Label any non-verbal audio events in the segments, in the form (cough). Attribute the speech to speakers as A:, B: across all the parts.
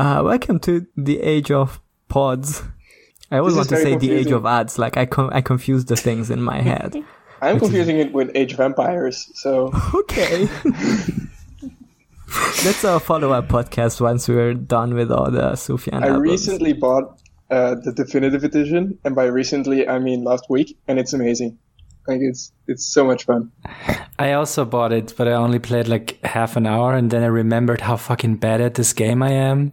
A: Uh, welcome to the age of pods. I always
B: This
A: want to
B: very
A: say the age of Adz. Like I com- I confuse the things in my head. (laughs)
B: I'm confusing it with Age of Empires. So (laughs)
A: okay. (laughs) That's our follow-up podcast once we're done with all the Sufjan
B: I
A: albums.
B: recently bought uh, the definitive edition, and by recently I mean last week, and it's amazing. Like it's it's so much fun.
C: I also bought it, but I only played like half an hour, and then I remembered how fucking bad at this game I am,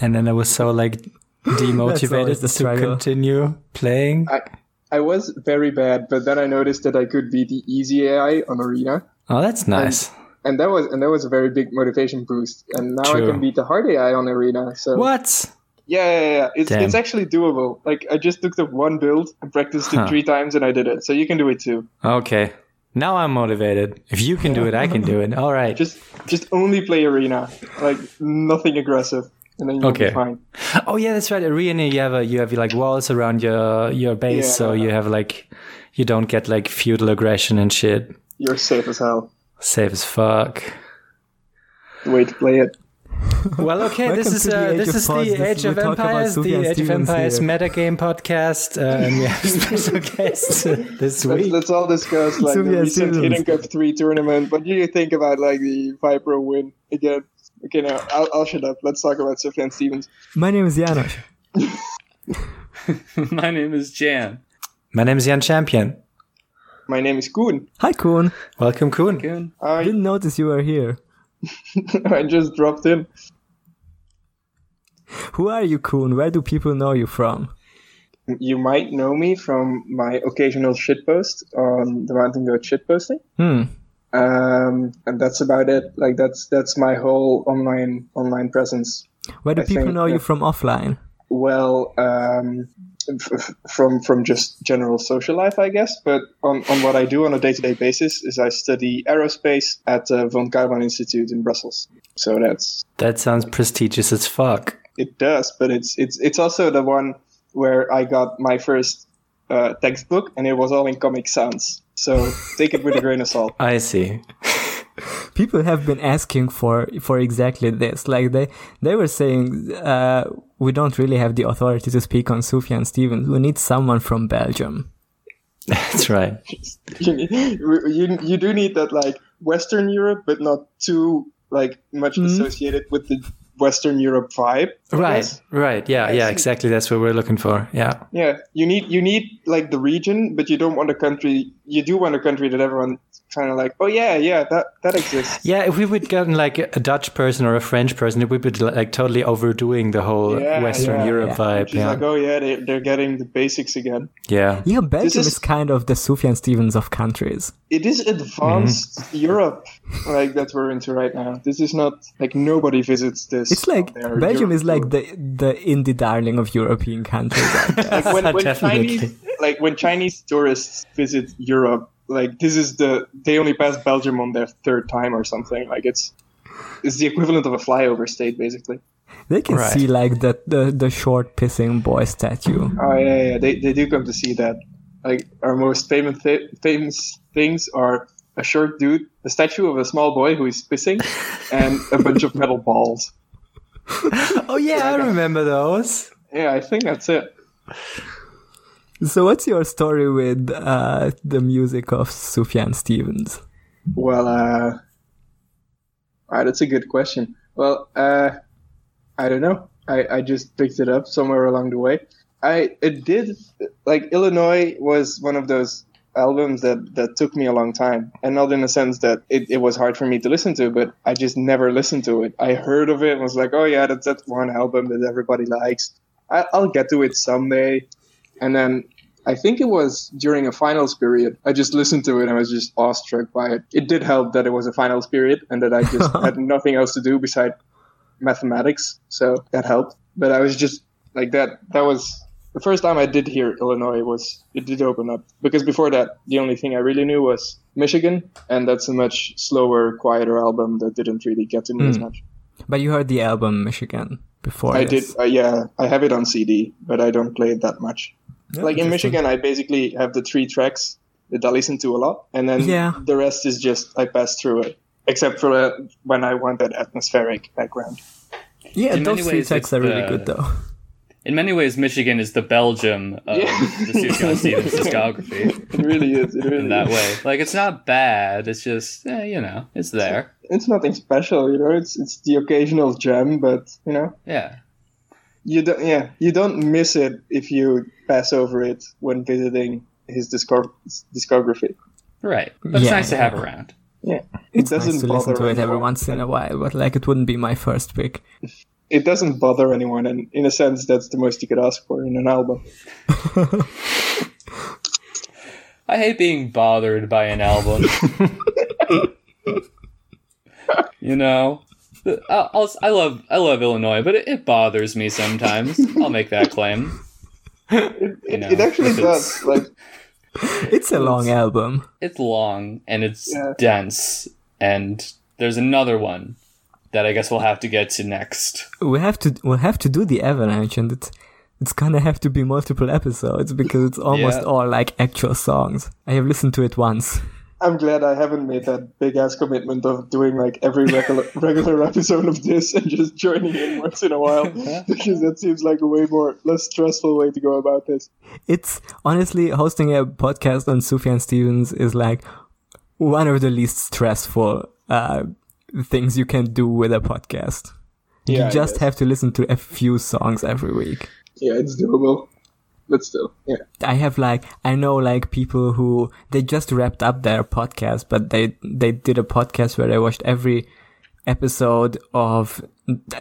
C: and then I was so like (laughs) demotivated to continue playing.
B: I I was very bad, but then I noticed that I could be the easy AI on Arena,
C: Oh, that's nice.
B: and that was and that was a very big motivation boost. And now I can beat the hard AI on Arena. So
C: What?
B: yeah, yeah, yeah. It's
C: Damn.
B: it's actually doable. Like I just took the one build and practiced it
C: Huh.
B: three times, and I did it. So you can do it too.
C: Okay. Now I'm motivated. If you can do it, I can do it. (laughs) All right.
B: Just just only play Arena, like nothing aggressive, and then you'll
C: Okay.
B: be fine.
C: Oh yeah, that's right. Arena, you have a you have like walls around your your base, so you have like you don't get like feudal aggression and shit.
B: You're safe as hell.
C: Safe as fuck.
B: The way to play it. (laughs)
C: Well, okay, this is
A: the
C: uh,
A: Age
C: this
A: of
C: is the Age of
A: talk
C: Empires, the Age of
A: Stevens
C: Empires
A: here.
C: metagame podcast, uh, and we have a (laughs) special guest this
B: Let's,
C: week.
B: let's all discuss like the
A: Sylvia
B: recent
A: Stevens.
B: Hidden Cup 3 tournament. What do you think about like the Viper win again? Okay, now I'll, I'll shut up. Let's talk about Sufjan Stevens.
A: My name is Janos. (laughs)
D: My name is Jan.
C: My name is Jan Champion.
B: My name is Koen.
A: Hi, Koen.
C: Welcome, Koen.
D: Good.
B: I,
A: Didn't notice you were here. (laughs)
B: I just dropped in.
A: Who are you, Koen? Where do people know you from?
B: You might know me from my occasional shitpost on the Mountain Goat shitposting.
A: Hmm.
B: Um, and that's about it. Like that's that's my whole online online presence.
A: Where do
B: I
A: people
B: think
A: know you from offline?
B: Well, um, f- f- from from just general social life, I guess. But on, on what I do on a day to day basis is I study aerospace at the von Karman Institute in Brussels. So that's
C: That sounds prestigious as fuck.
B: it does, but it's it's it's also the one where I got my first uh, textbook, and it was all in Comic Sans. So take it with a grain of salt.
C: I see.
A: People have been asking for for exactly this. Like they they were saying, uh, we don't really have the authority to speak on Sufjan Stevens. We need someone from Belgium. (laughs)
C: That's right.
B: you, you you do need that like Western Europe, but not too like much associated with the Western Europe vibe.
C: Right, right. Yeah, yeah,
B: see.
C: exactly. That's what we're looking for. Yeah.
B: Yeah, you need you need like the region, but you don't want a country. You do want a country that everyone kind of like. Oh yeah, yeah, that that exists.
C: Yeah, if we would gotten like a Dutch person or a French person, it would be like totally overdoing the whole
B: Yeah,
C: Western
B: yeah,
C: Europe
A: yeah.
C: vibe.
B: She's
C: Yeah,
B: like, oh yeah, they, they're getting the basics again.
C: yeah.
A: Yeah, Belgium
B: is-
A: is... kind of the Sufjan Stevens of countries.
B: It is advanced mm-hmm. Europe, like that we're into right now. This is not like nobody visits this.
A: It's like. Belgium
B: Europe-
A: is like the the indie darling of European countries. (laughs)
B: like when, when (laughs)
C: Definitely.
B: Chinese like when Chinese tourists visit Europe, like this is the they only pass Belgium on their third time or something. Like it's it's the equivalent of a flyover state basically.
A: they can
C: Right.
A: see like the, the the short pissing boy statue.
B: Oh yeah, yeah, they they do come to see that. Like our most famous th- famous things are a short dude, a statue of a small boy who is pissing, (laughs) and a bunch of metal balls.
C: Oh yeah, I uh, remember those.
B: Yeah, I think that's it.
A: So, what's your story with uh, the music of Sufjan Stevens?
B: Well, uh, ah, that's a good question. Well, uh, I don't know. I, I just picked it up somewhere along the way. I it did like Illinois was one of those albums that that took me a long time, and not in the sense that it, it was hard for me to listen to, but I just never listened to it. I heard of it and was like, oh yeah, that's that one album that everybody likes. I, I'll get to it someday, and then I think it was during a finals period. I just listened to it and I was just awestruck by it. It did help that it was a finals period and that I just (laughs) had nothing else to do beside mathematics, so that helped. But I was just like that. That was the first time I did hear Illinois. Was it did open up because before that, the only thing I really knew was Michigan, and that's a much slower, quieter album that didn't really get to me as hmm. much.
A: But you heard the album Michigan before.
B: I did, uh, yeah, I have it on CD, but I don't play it that much.
A: Yeah,
B: like in. Michigan, I basically have the three tracks that I listen to a lot, and then
A: Yeah.
B: the rest is just I pass through it, except for uh, when I want that atmospheric background.
A: Yeah,
D: In
A: those three
D: ways,
A: tracks are really
D: the-
A: good though.
D: In many ways, Michigan is the Belgium of
B: Yeah.
D: the Sufjan Stevens (laughs) discography
B: It really is. It really
D: in that
B: is.
D: way. Like, it's not bad. It's just, eh, you know, it's there.
B: It's nothing special, you know. It's it's the occasional gem, but you know,
D: Yeah.
B: you don't. Yeah, you don't miss it if you pass over it when visiting his discog- discography.
D: Right. But it's nice to have around.
B: Yeah,
A: It's
B: it
A: nice
B: doesn't
A: to listen to it every once in a while, but like it wouldn't be my first pick.
B: It doesn't bother anyone, and in a sense, that's the most you could ask for in an album. (laughs)
D: I hate being bothered by an album. (laughs) you know, I, I'll, I love I love Illinois, but it, it bothers me sometimes. I'll make that claim.
B: It,
D: know,
B: it actually
D: if it's-
B: does. Like,
A: It's a long album.
D: It's long and it's
B: Yeah.
D: dense, and there's another one that I guess we'll have to get to next.
A: We have to we'll have to do the Avalanche, and it's it's gonna have to be multiple episodes because it's almost
D: Yeah.
A: all like actual songs. I have listened to it once.
B: I'm glad I haven't made that big ass commitment of doing like every regular (laughs) regular episode of this and just joining in once in a while (laughs) because that seems like a way more less stressful way to go about this.
A: It's honestly hosting a podcast on Sufjan Stevens is like one of the least stressful uh, things you can do with a podcast.
B: Yeah,
A: you just have to listen to a few songs every week.
B: Yeah, it's doable, but still, yeah.
A: I have like I know like people who they just wrapped up their podcast, but they they did a podcast where they watched every episode of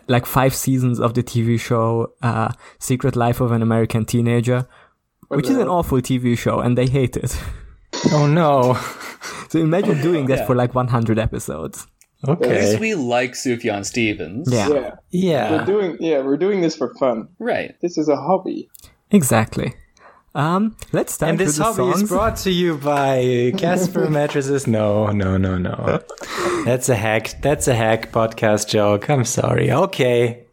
A: like five seasons of the TV show uh, Secret Life of an American Teenager, which is an awful TV show, and they hate it.
C: Oh no. (laughs)
A: so imagine doing that
D: Yeah.
A: for like 100 episodes.
D: At least
C: Okay.
D: we like Sufjan Stevens.
A: Yeah,
B: Yeah,
C: Yeah.
B: we're doing yeah we're doing this for fun.
D: Right.
B: This is a hobby.
A: exactly. Um, let's start
C: And this
A: the
C: hobby
A: songs.
C: is brought to you by Casper (laughs) mattresses. No, no, no, no. That's a hack. That's a hack podcast joke. I'm sorry. Okay.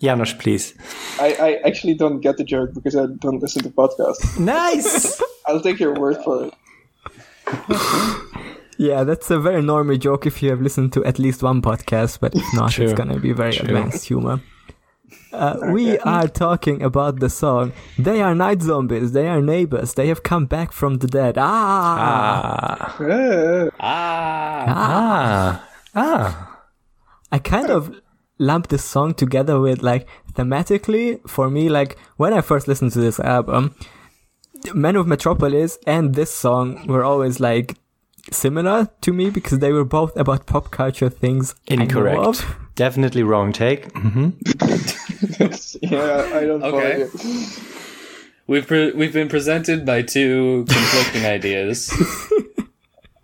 C: Janos, please.
B: I, I actually don't get the joke because I don't listen to podcasts.
C: Nice.
B: I'll take your word for it. (laughs)
A: Yeah, that's a very normal joke if you have listened to at least one podcast, but if not, it's gonna be very
C: True.
A: advanced humor. Uh, we are talking about the song. They are night zombies. They are neighbors. They have come back from the dead. Ah,
C: ah.
D: Ah.
C: Ah. Ah.
A: I kind of lumped this song together with like thematically for me. Like when I first listened to this album, Men of Metropolis and this song were always like similar to me because they were both about pop culture things. I know
C: Incorrect.
A: of. (laughs)
C: Definitely wrong take. hmm (laughs)
B: yeah, I don't follow
D: Okay. We've pre- we've been presented by two conflicting ideas. (laughs)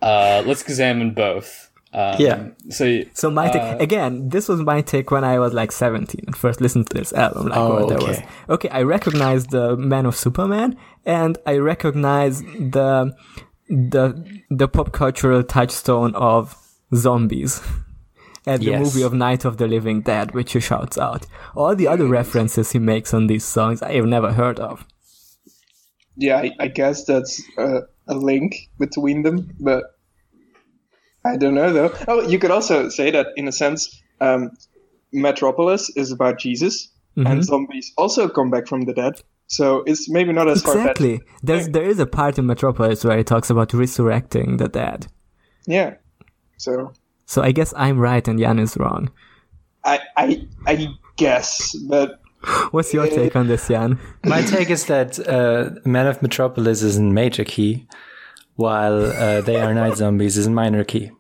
D: Uh, let's examine both. Um,
C: Yeah.
D: So y-
A: So my take
D: Uh,
A: again, this was my take when I was like 17 and first listened to this album. Like,
C: Oh,
A: what there was
C: okay.
A: okay. I recognize the Man of Superman, and I recognize the the the pop cultural touchstone of zombies. (laughs) And the
C: Yes.
A: movie of Night of the Living Dead, which he shouts out. All the other references he makes on these songs, I have never heard of.
B: Yeah, I, I guess that's uh, a link between them, but I don't know though. Oh, you could also say that in a sense, um, Metropolis is about Jesus,
A: Mm-hmm.
B: and zombies also come back from the dead. So it's maybe not as far fetched.
A: Exactly. There's there is a part in Metropolis where he talks about resurrecting the dead.
B: Yeah. So
A: So I guess I'm right and Jan is wrong.
B: I I I guess, but (laughs)
A: What's your take on this, Jan?
C: My take is that uh, Man of Metropolis is in major key, while uh, They Are Night Zombies is in minor key.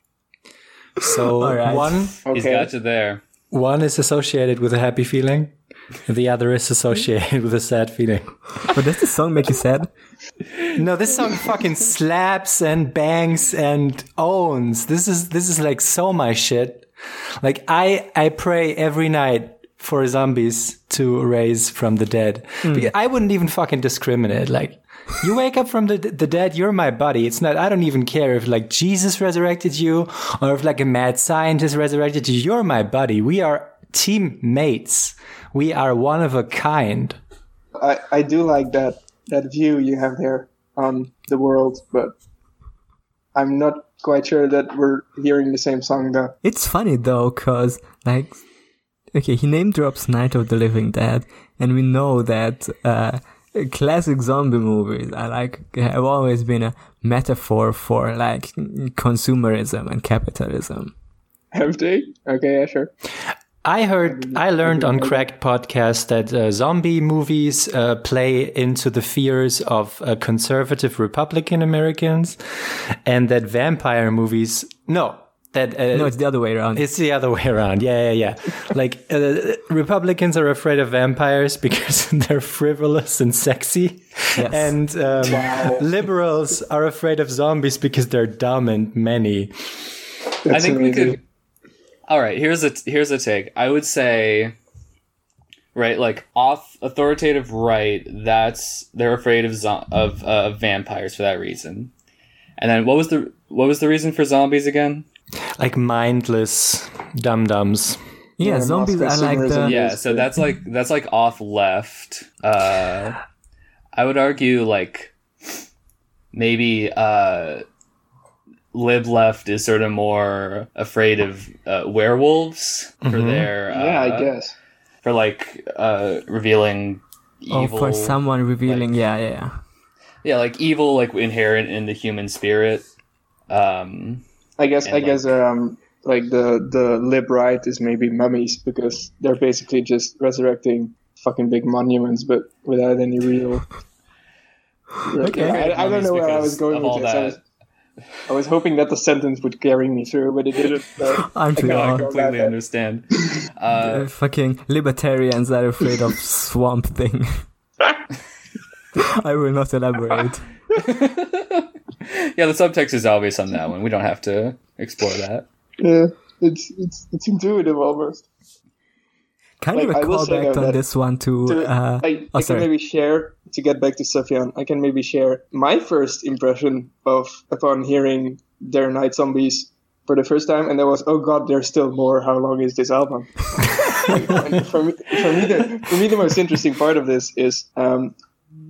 C: So
A: All right.
C: one
D: he's
B: okay.
D: got you there.
C: one is associated with a happy feeling, and (laughs) the other is associated with a sad feeling. (laughs)
A: But does this song make you sad?
C: No, this song fucking slaps and bangs and owns. This is this is like so my shit. Like I I pray every night for zombies to raise from the dead. Hmm. Because I wouldn't even fucking discriminate. Like you wake up from the the dead, you're my buddy. It's not. I don't even care if like Jesus resurrected you or if like a mad scientist resurrected you. You're my buddy. We are teammates. We are one of a kind.
B: I I do like that that view you have there on the world, but I'm not quite sure that we're hearing the same song though.
A: It's funny though, cause like okay, he name drops Night of the Living Dead, and we know that uh, classic zombie movies are like have always been a metaphor for like consumerism and capitalism.
B: Have they? Okay, yeah, sure.
C: I heard, I learned on Cracked podcast that uh, zombie movies uh, play into the fears of uh, conservative Republican Americans, and that vampire movies, no, that uh,
A: No, it's the other way around.
C: It's the other way around. Yeah, yeah, yeah. like uh, Republicans are afraid of vampires (laughs) because they're frivolous and sexy,
A: Yes.
C: and um, liberals are afraid of zombies because they're dumb and many.
D: I
B: That's
D: think we could. All right, here's a here's a take. I would say, right, like off authoritative right. That's they're afraid of zo- of uh, vampires for that reason. And then what was the what was the reason for zombies again?
C: Like mindless dum dums.
A: yeah,
B: Yeah,
A: zombies are like the.
D: Yeah, so that's like that's like off left. Uh, I would argue like maybe uh, lib left is sort of more afraid of uh, werewolves for
C: Mhm.
D: their uh,
B: Mm-hmm. yeah, I guess.
D: for like uh, revealing
A: oh
D: evil.
A: for someone revealing.
D: like-
A: yeah, yeah, yeah.
D: yeah, like evil, like inherent in the human spirit. Um,
B: I guess
D: And,
B: I guess um like the the lib right is maybe mummies because they're basically just resurrecting fucking big monuments but without any real. (laughs)
A: Okay.
B: I, I don't know where I was going with
D: all
B: this. I was, hoping that the sentence would carry me through, but it didn't. So
A: Aren't we
B: Okay,
D: I completely understand. Uh,
A: Uh, fucking libertarians are afraid of swamp thing. (laughs) I will not elaborate. (laughs)
D: yeah, the subtext is obvious on that one. We don't have to explore that.
B: yeah, it's it's it's intuitive almost.
A: Kind
B: Like,
A: of a callback on
B: that-
A: this one to.
B: to-
A: Uh,
B: I,
A: oh,
B: I can maybe share to get back to Sufjan. I can maybe share my first impression of upon hearing their Night Zombies for the first time, and that was, oh god, there's still more. How long is this album? (laughs) for me, for me, the, for me, the most interesting part of this is, um,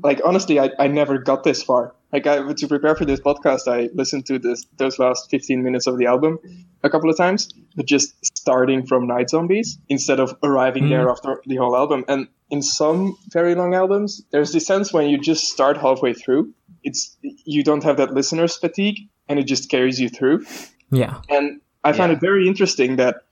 B: like, honestly, I, I never got this far. Like, I, to prepare for this podcast, I listened to this those last 15 minutes of the album a couple of times, but just starting from Night Zombies instead of arriving hmm. there after the whole album. And in some very long albums, there's this sense when you just start halfway through, it's you don't have that listener's fatigue, and it just carries you through.
A: yeah.
B: And I found it very interesting that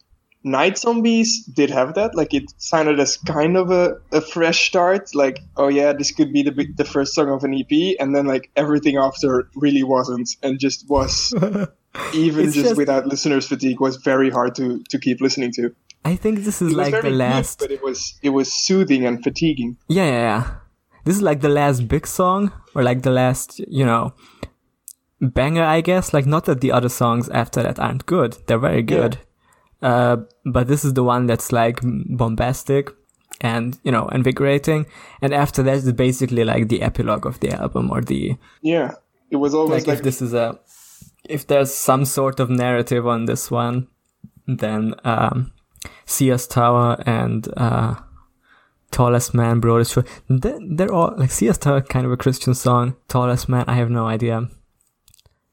B: Night Zombies did have that. Like it sounded as kind of a, a fresh start. Like, oh yeah, this could be the the first song of an EP, and then like everything after really wasn't, and just was (laughs) even just,
A: just-
B: without listeners fatigue was very hard to to keep listening to.
A: I think this is
B: It
A: like the
B: very good,
A: last.
B: but it was it was soothing and fatiguing.
A: Yeah, yeah, yeah. This is like the last big song, or like the last, you know, banger, I guess. Like, not that the other songs after that aren't good. They're very good. Uh, but this is the one that's like bombastic and, you know, invigorating. And after that is basically like the epilogue of the album or the,
B: Yeah, it was always
A: like,
B: like,
A: if this is a, if there's some sort of narrative on this one, then, um, Seer's Tower and, uh, Tallest Man, Broadest Shore. They're, they're all like Seer's Tower, kind of a Christian song. Tallest Man, I have no idea.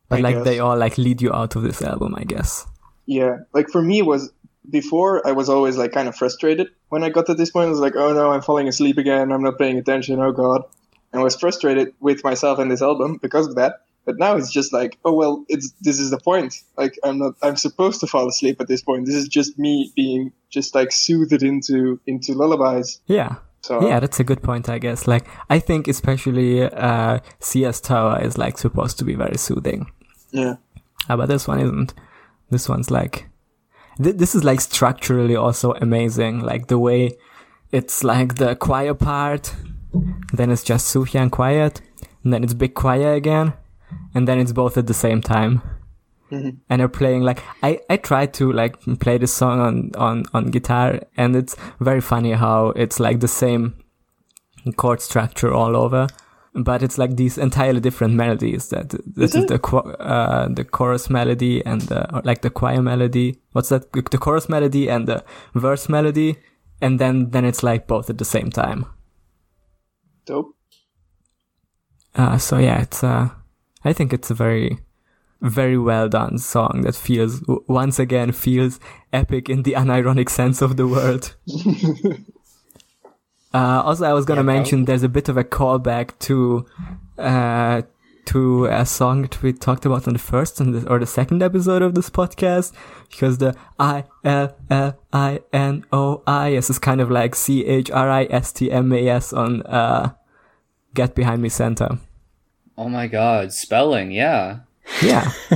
A: But
B: I
A: like
B: guess.
A: they all like lead you out of this album, I guess.
B: Yeah, like for me it was before I was always like kind of frustrated when I got to this point. I was like, oh no, I'm falling asleep again. I'm not paying attention. Oh god, and I was frustrated with myself and this album because of that. But now it's just like, oh well, it's this is the point. Like I'm not, I'm supposed to fall asleep at this point. This is just me being just like soothed into into lullabies.
A: Yeah.
B: So
A: Yeah, that's a good point, I guess. Like, I think especially, uh, Seer's Tower is like supposed to be very soothing.
B: yeah,
A: Uh, but this one isn't. This one's like, th- this is like structurally also amazing. Like the way it's like the choir part, then it's just Sufjan quiet, and then it's big choir again, and then it's both at the same time.
B: Mhm.
A: And they're playing like I, I tried to like play this song on, on, on guitar and it's very funny how it's like the same chord structure all over but it's like these entirely different melodies that this
B: Is
A: is, the uh, the chorus melody and the like the choir melody. What's that? The chorus melody and the verse melody. And then then it's like both at the same time.
B: Dope.
A: uh, so yeah it's uh i think it's a very very well done song that feels once again feels epic in the (laughs) unironic sense of the word. (laughs) uh, also, I was gonna
B: Yeah,
A: mention there's a bit of a callback to uh, to a song that we talked about on the first and the, or the second episode of this podcast because the I L L I N O I S is kind of like C H R I S T M A S on uh, Get Behind Me Santa.
D: Oh my god, spelling, yeah.
A: Yeah. (laughs)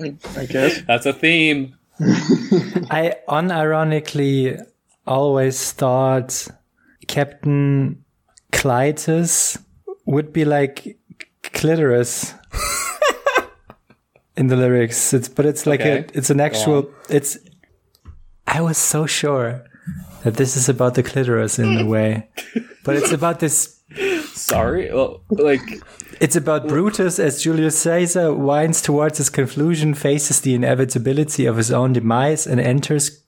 B: I guess.
D: That's a theme. (laughs)
C: I unironically always thought Captain Clitus would be like clitoris (laughs) in the lyrics. It's but it's like
D: Okay.
C: a it's an actual it's I was so sure that this is about the clitoris in a way. But it's about this (laughs)
D: Sorry. Well, like
C: It's about Brutus as Julius Caesar winds towards his conclusion, faces the inevitability of his own demise, and enters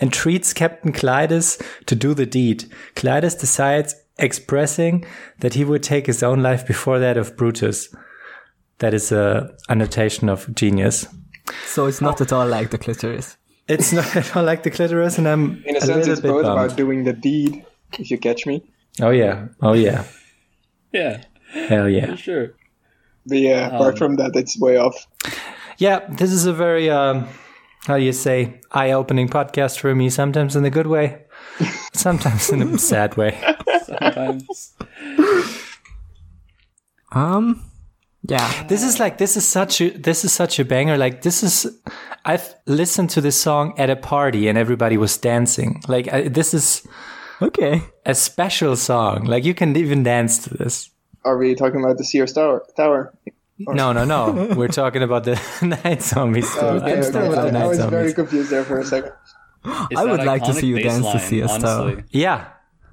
C: and treats Captain Clitus to do the deed. Clitus decides, expressing that he would take his own life before that of Brutus. That is a annotation of genius.
A: so it's not at all like the clitoris.
C: It's not at all like the clitoris, and I'm
B: In a,
C: a
B: sense, it's both
C: bummed.
B: about doing the deed, if you catch me.
C: Oh yeah, oh yeah,
D: yeah,
C: hell yeah.
D: For sure.
B: But yeah, apart from that, it's way off.
C: Yeah, this is a very um, how do you say eye-opening podcast for me. Sometimes in a good way, sometimes in a (laughs) sad way.
D: Sometimes.
A: Um, yeah.
C: This is like this is such a this is such a banger. Like this is I've listened to this song at a party and everybody was dancing. Like I, this is
A: Okay.
C: a special song. Like you can even dance to this.
B: Are we talking about the Sears Tower? Tower?
C: No, no, no. (laughs) We're talking about the (laughs) Night Zombies. Oh, still.
B: Okay,
C: I'm still
B: okay.
C: with
B: I,
C: the
B: I
C: Night
B: was very confused there for a second.
A: I would like to see you dance to
D: line,
A: see a star.
D: honestly.
C: Yeah,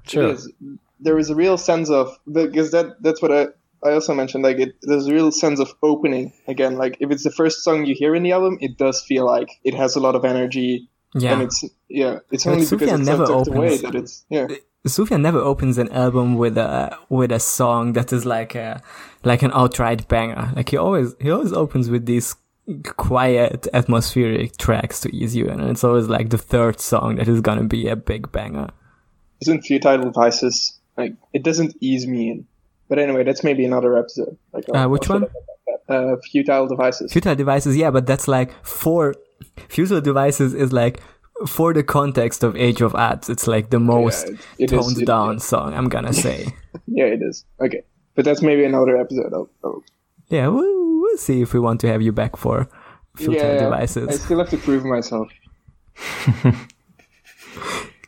C: true.
B: is. There is a real sense of because that that's what I I also mentioned. Like it, there's a real sense of opening again. Like if it's the first song you hear in the album, it does feel like it has a lot of energy,
A: Yeah.
B: and it's yeah. It's
A: But
B: only because it's
A: never
B: so tucked away that it's yeah.
A: Sufjan never opens an album with a with a song that is like a like an outright banger. Like he always he always opens with these quiet atmospheric tracks to ease you in, and it's always like the third song that is gonna be a big banger.
B: Isn't futile devices like it doesn't ease me in. But anyway, that's maybe another episode. Like I'll-
A: Uh, which
B: I'll
A: one?
B: shut up about that. Uh, futile devices.
A: Futile devices, yeah, but that's like for futile devices is like for the context of Age of Adz, it's like the most
B: it- it is-
A: toned
B: it-
A: down song. I'm gonna say. (laughs)
B: yeah, it is. Okay, but that's maybe another episode. I'll, I'll
A: yeah, we'll, we'll see if we want to have you back for futile
B: yeah,
A: devices.
B: I still have to prove myself. (laughs)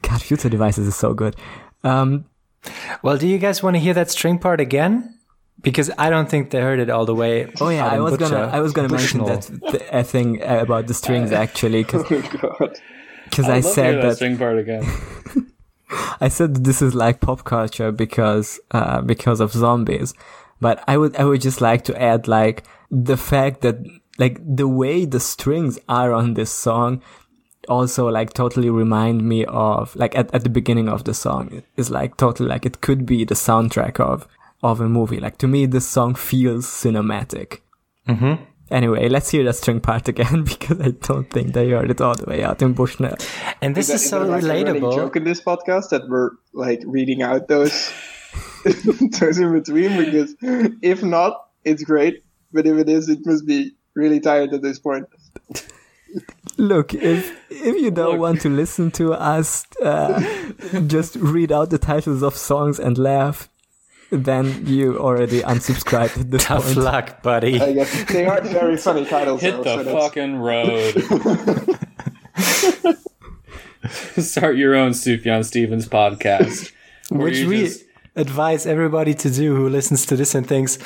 A: God, futile devices is so good. Um,
C: Well, do you guys want to hear that string part again? Because I don't think they heard it all the way.
A: Oh yeah, I
C: in
A: was gonna I was gonna mention that th- a thing uh, about the strings (laughs) actually because
B: Oh god. (laughs)
A: I,
D: I'd love
A: said
D: that
A: that
D: string part again.
A: I said this is like pop culture because uh, because of zombies, but I would I would just like to add like the fact that like the way the strings are on this song also like totally remind me of like at, at the beginning of the song is like totally like it could be the soundtrack of of a movie like to me this song feels cinematic
C: Mm-hmm.
A: Anyway, let's hear that string part again (laughs) because I don't think they heard it all the way out in Bushnell.
C: And this
B: that-
C: is so
B: that like a running
C: relatable.
B: joke in this podcast that we're like reading out those (laughs) those in between because if not, it's great. But if it is, it must be really tired at this point.
A: Look, if if you don't
D: Look.
A: want to listen to us uh, just read out the titles of songs and laugh, then you already unsubscribed at this
C: Tough
A: point.
C: luck, buddy.
B: I guess they are very funny titles.
D: Hit
B: though,
D: the
B: so
D: fucking road. (laughs) Start your own Sufjan Stevens podcast.
C: Which we
D: just-
C: advise everybody to do who listens to this and thinks,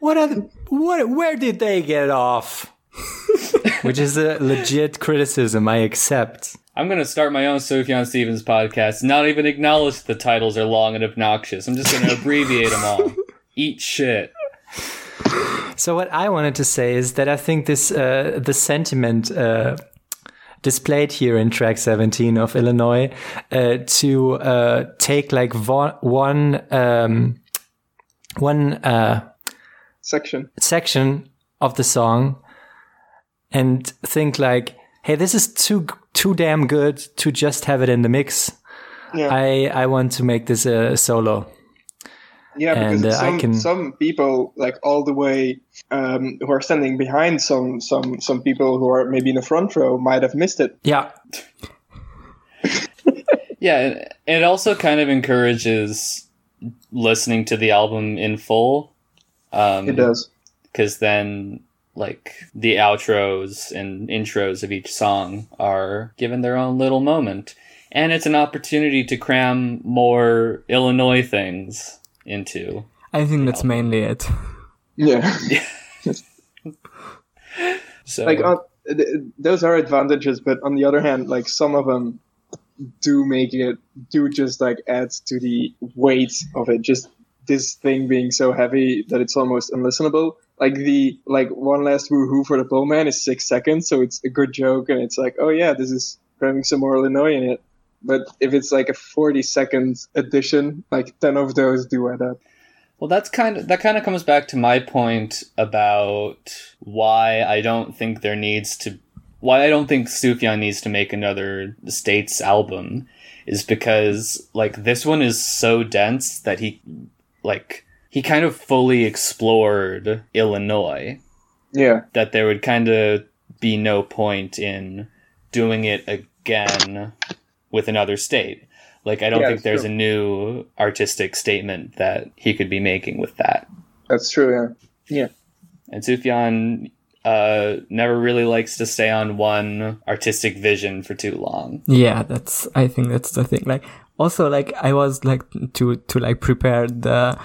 C: "What? Are the, what? Where did they get off?" (laughs) Which is a legit criticism I accept.
D: I'm gonna start my own Sufjan Stevens podcast. Not even acknowledge the titles are long and obnoxious. I'm just gonna (laughs) abbreviate them all. Eat shit.
C: So what I wanted to say is that I think this uh, the sentiment uh, displayed here in track 17 of Illinois uh, to uh, take like vo- one um, one uh,
B: section.
C: section of the song and think like, hey, this is too too damn good to just have it in the mix.
B: Yeah.
C: I I want to make this a solo.
B: Yeah, because
C: And, uh, I
B: some
C: can-
B: some people like all the way um, who are standing behind some some some people who are maybe in the front row might have missed it.
C: Yeah, (laughs)
D: Yeah, and and it also kind of encourages listening to the album in full. Um,
B: It does.
D: because then like the outros and intros of each song are given their own little moment and it's an opportunity to cram more illinois things into
A: I think that's mainly it.
B: Yeah. (laughs)
D: so
B: like on, th- those are advantages, but on the other hand, like some of them do make it do just like add to the weight of it. Just this thing being so heavy that it's almost unlistenable. Like the like one last woohoo for the Pullman is six seconds, so it's a good joke, and it's like, oh yeah, this is having some more Illinois in it. But if it's like a forty second addition, like ten of those do add up.
D: well that's kind of that kind of comes back to my point about why i don't think there needs to why i don't think sufjan needs to make another states album is because like this one is so dense that he like he kind of fully explored illinois
B: Yeah,
D: that there would kind of be no point in doing it again with another state. Like, I don't
B: Yeah,
D: think there's
B: true.
D: a new artistic statement that he could be making with that.
B: that's true. Yeah.
D: And Sufjan uh, never really likes to stay on one artistic vision for too long.
A: Yeah, that's I think that's the thing. Like also like I was like to to like prepare the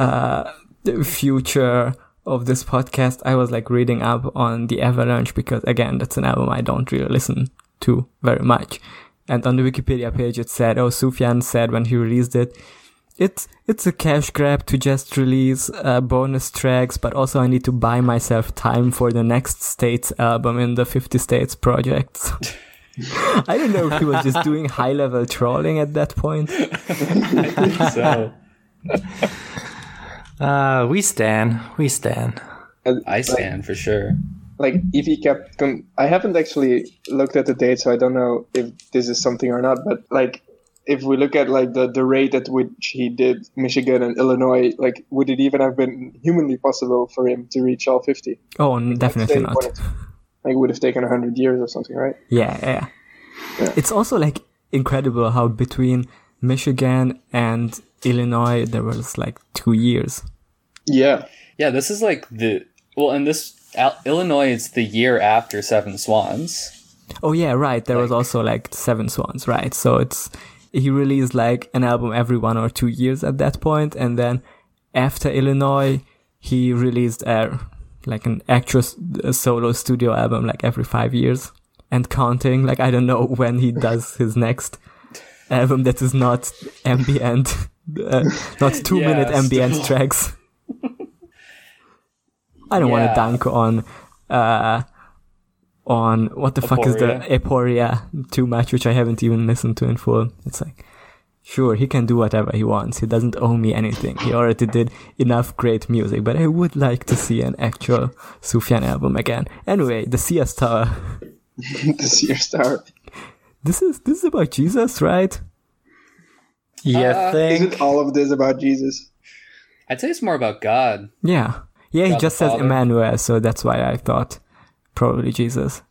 A: uh the future of this podcast, I was like reading up on the Avalanche because again that's an album I don't really listen to very much. And on the Wikipedia page it said, oh Sufjan said when he released it it's it's a cash grab to just release uh, bonus tracks, but also I need to buy myself time for the next states album in the 50 states project. (laughs) I don't know if he was just doing high level trolling at that point. (laughs)
D: I think so (laughs)
C: uh, we stand, we stand.
B: And,
D: I
B: like,
D: stand for sure.
B: like if he kept con- i haven't actually looked at the date so i don't know if this is something or not but like if we look at like the, the rate at which he did michigan and illinois like would it even have been humanly possible for him to reach all 50
A: Oh, n- definitely not.
B: when like it would have taken 100 years or something right
A: Yeah, yeah.
B: Yeah.
A: It's also like incredible how between Michigan and Illinois there was like two years.
B: yeah
D: Yeah, this is like the well, and this Al- Illinois is the year after Seven Swans.
A: Oh yeah, right. There was also like Seven Swans, right? So it's he released like an album every one or two years at that point, and then after Illinois, he released a like an actual s- a solo studio album like every five years and counting. Like I don't know (laughs) when he does his next album that is not ambient, uh, not two
D: Yeah,
A: minute ambient
D: still. (laughs)
A: tracks. I don't want to dunk on uh on what the fuck is the Aporia too much, which I haven't even listened to in full. It's like sure he can do whatever he wants. He doesn't owe me anything. He already did enough great music, but I would like to see an actual Sufjan album again. Anyway, the CS (laughs) Tower.
B: the Sears Tower.
A: This is this is about Jesus, right?
C: Yeah,
D: Uh,
C: think?
B: Isn't all of this about Jesus?
D: I'd say it's more about God.
A: Yeah. Yeah, he
D: God the
A: just says
D: Father.
A: Emmanuel, so that's why I thought probably Jesus.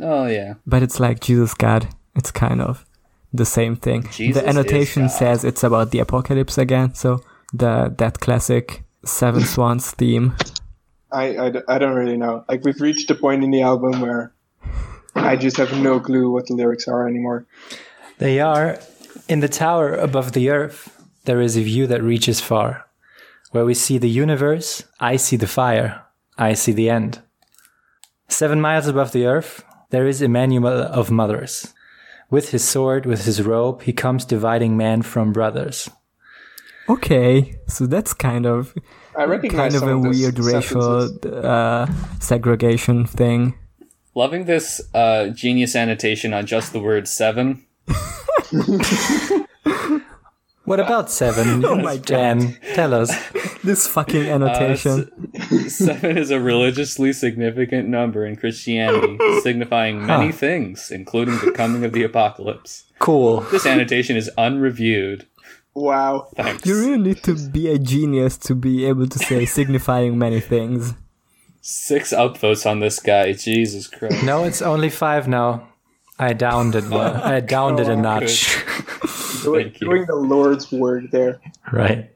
D: Oh yeah,
A: But it's like Jesus God. It's kind of the same thing.
D: Jesus
A: the annotation says it's about the apocalypse again, so the that classic Seven (laughs) Swans theme.
B: I I don't really know. Like we've reached a point in the album where I just have no clue what the lyrics are anymore.
C: They are in the tower above the earth. There is a view that reaches far. Where we see the universe, I see the fire. I see the end. Seven miles above the earth, there is Emmanuel of mothers. With his sword, with his robe, he comes dividing man from brothers.
A: Okay, so that's kind of
B: I recognize
A: kind of a
B: of
A: weird racial uh, segregation thing.
D: Loving this uh, genius annotation on just the word seven. (laughs)
C: What about seven? (laughs)
A: Oh my
C: Jan, tell us. (laughs)
A: This fucking
D: Uh,
A: annotation.
D: Seven is a religiously significant number in Christianity, signifying many things, including the coming of the apocalypse.
C: Cool.
D: This annotation is unreviewed.
B: Wow.
D: Thanks.
A: You really need to be a genius to be able to say signifying many things.
D: Six upvotes on this guy. Jesus Christ.
C: No, it's only five now. I downed it. one- I downed it a notch. (laughs)
B: Doing,
D: Thank you.
B: doing the Lord's work there.
C: right.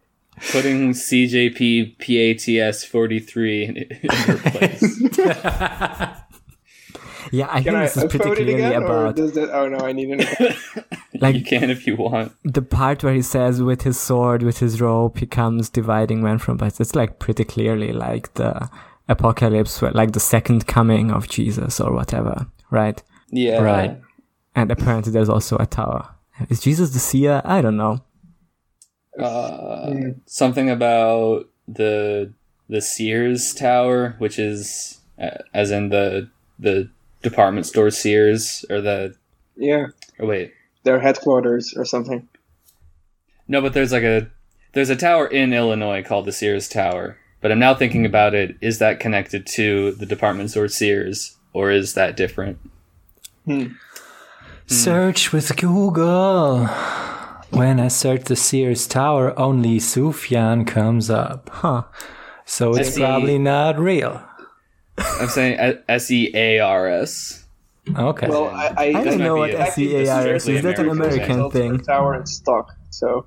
D: Putting CJP PATS 43 in, in your place. (laughs)
A: Yeah, I
B: Can
A: think
B: I
A: this is pretty
B: upvote it
A: clearly
B: again,
A: about
B: does that? Oh no, I need an. (laughs)
A: like
D: you can if you want.
A: the part where he says with his sword, with his rope, he comes dividing men from boys. It's like pretty clearly like the apocalypse, where- like the second coming of Jesus or whatever, right?
D: Yeah.
C: Right.
A: And apparently there's also a tower. Is Jesus the seer? I don't know.
D: Uh, something about the the Sears Tower, which is uh, as in the the department store Sears or the
B: Yeah,
D: or wait
B: their headquarters or something.
D: no, but there's like a there's a tower in Illinois called the Sears Tower. But I'm now thinking about it. Is that connected to the department store Sears, or is that different? Hmm.
C: Search with Google. When I search the Sears Tower, only Sufjan comes up.
A: Huh.
C: So it's
D: see.
C: probably not real.
D: I'm saying uh, S E A R S.
C: Okay.
B: Well, I, I,
A: I don't know what
D: S
B: E A R S is
A: SEAR is. that an
D: American
A: American
B: thing.
A: thing?
B: tower in stock. So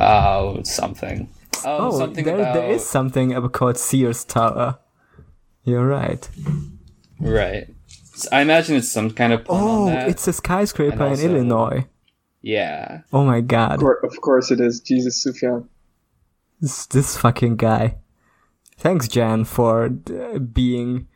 D: Oh, something. Oh,
A: Oh,
D: something
A: there,
D: about
A: there is something about called Sears Tower. You're right.
D: right. I imagine it's some kind of pun on
A: Oh,
D: that.
A: it's a skyscraper
D: also-
A: in Illinois.
D: yeah.
A: Oh my
B: of
A: god.
B: of course it is Jesus Sufjan.
A: This, this fucking guy. Thanks, Jan, for uh, being.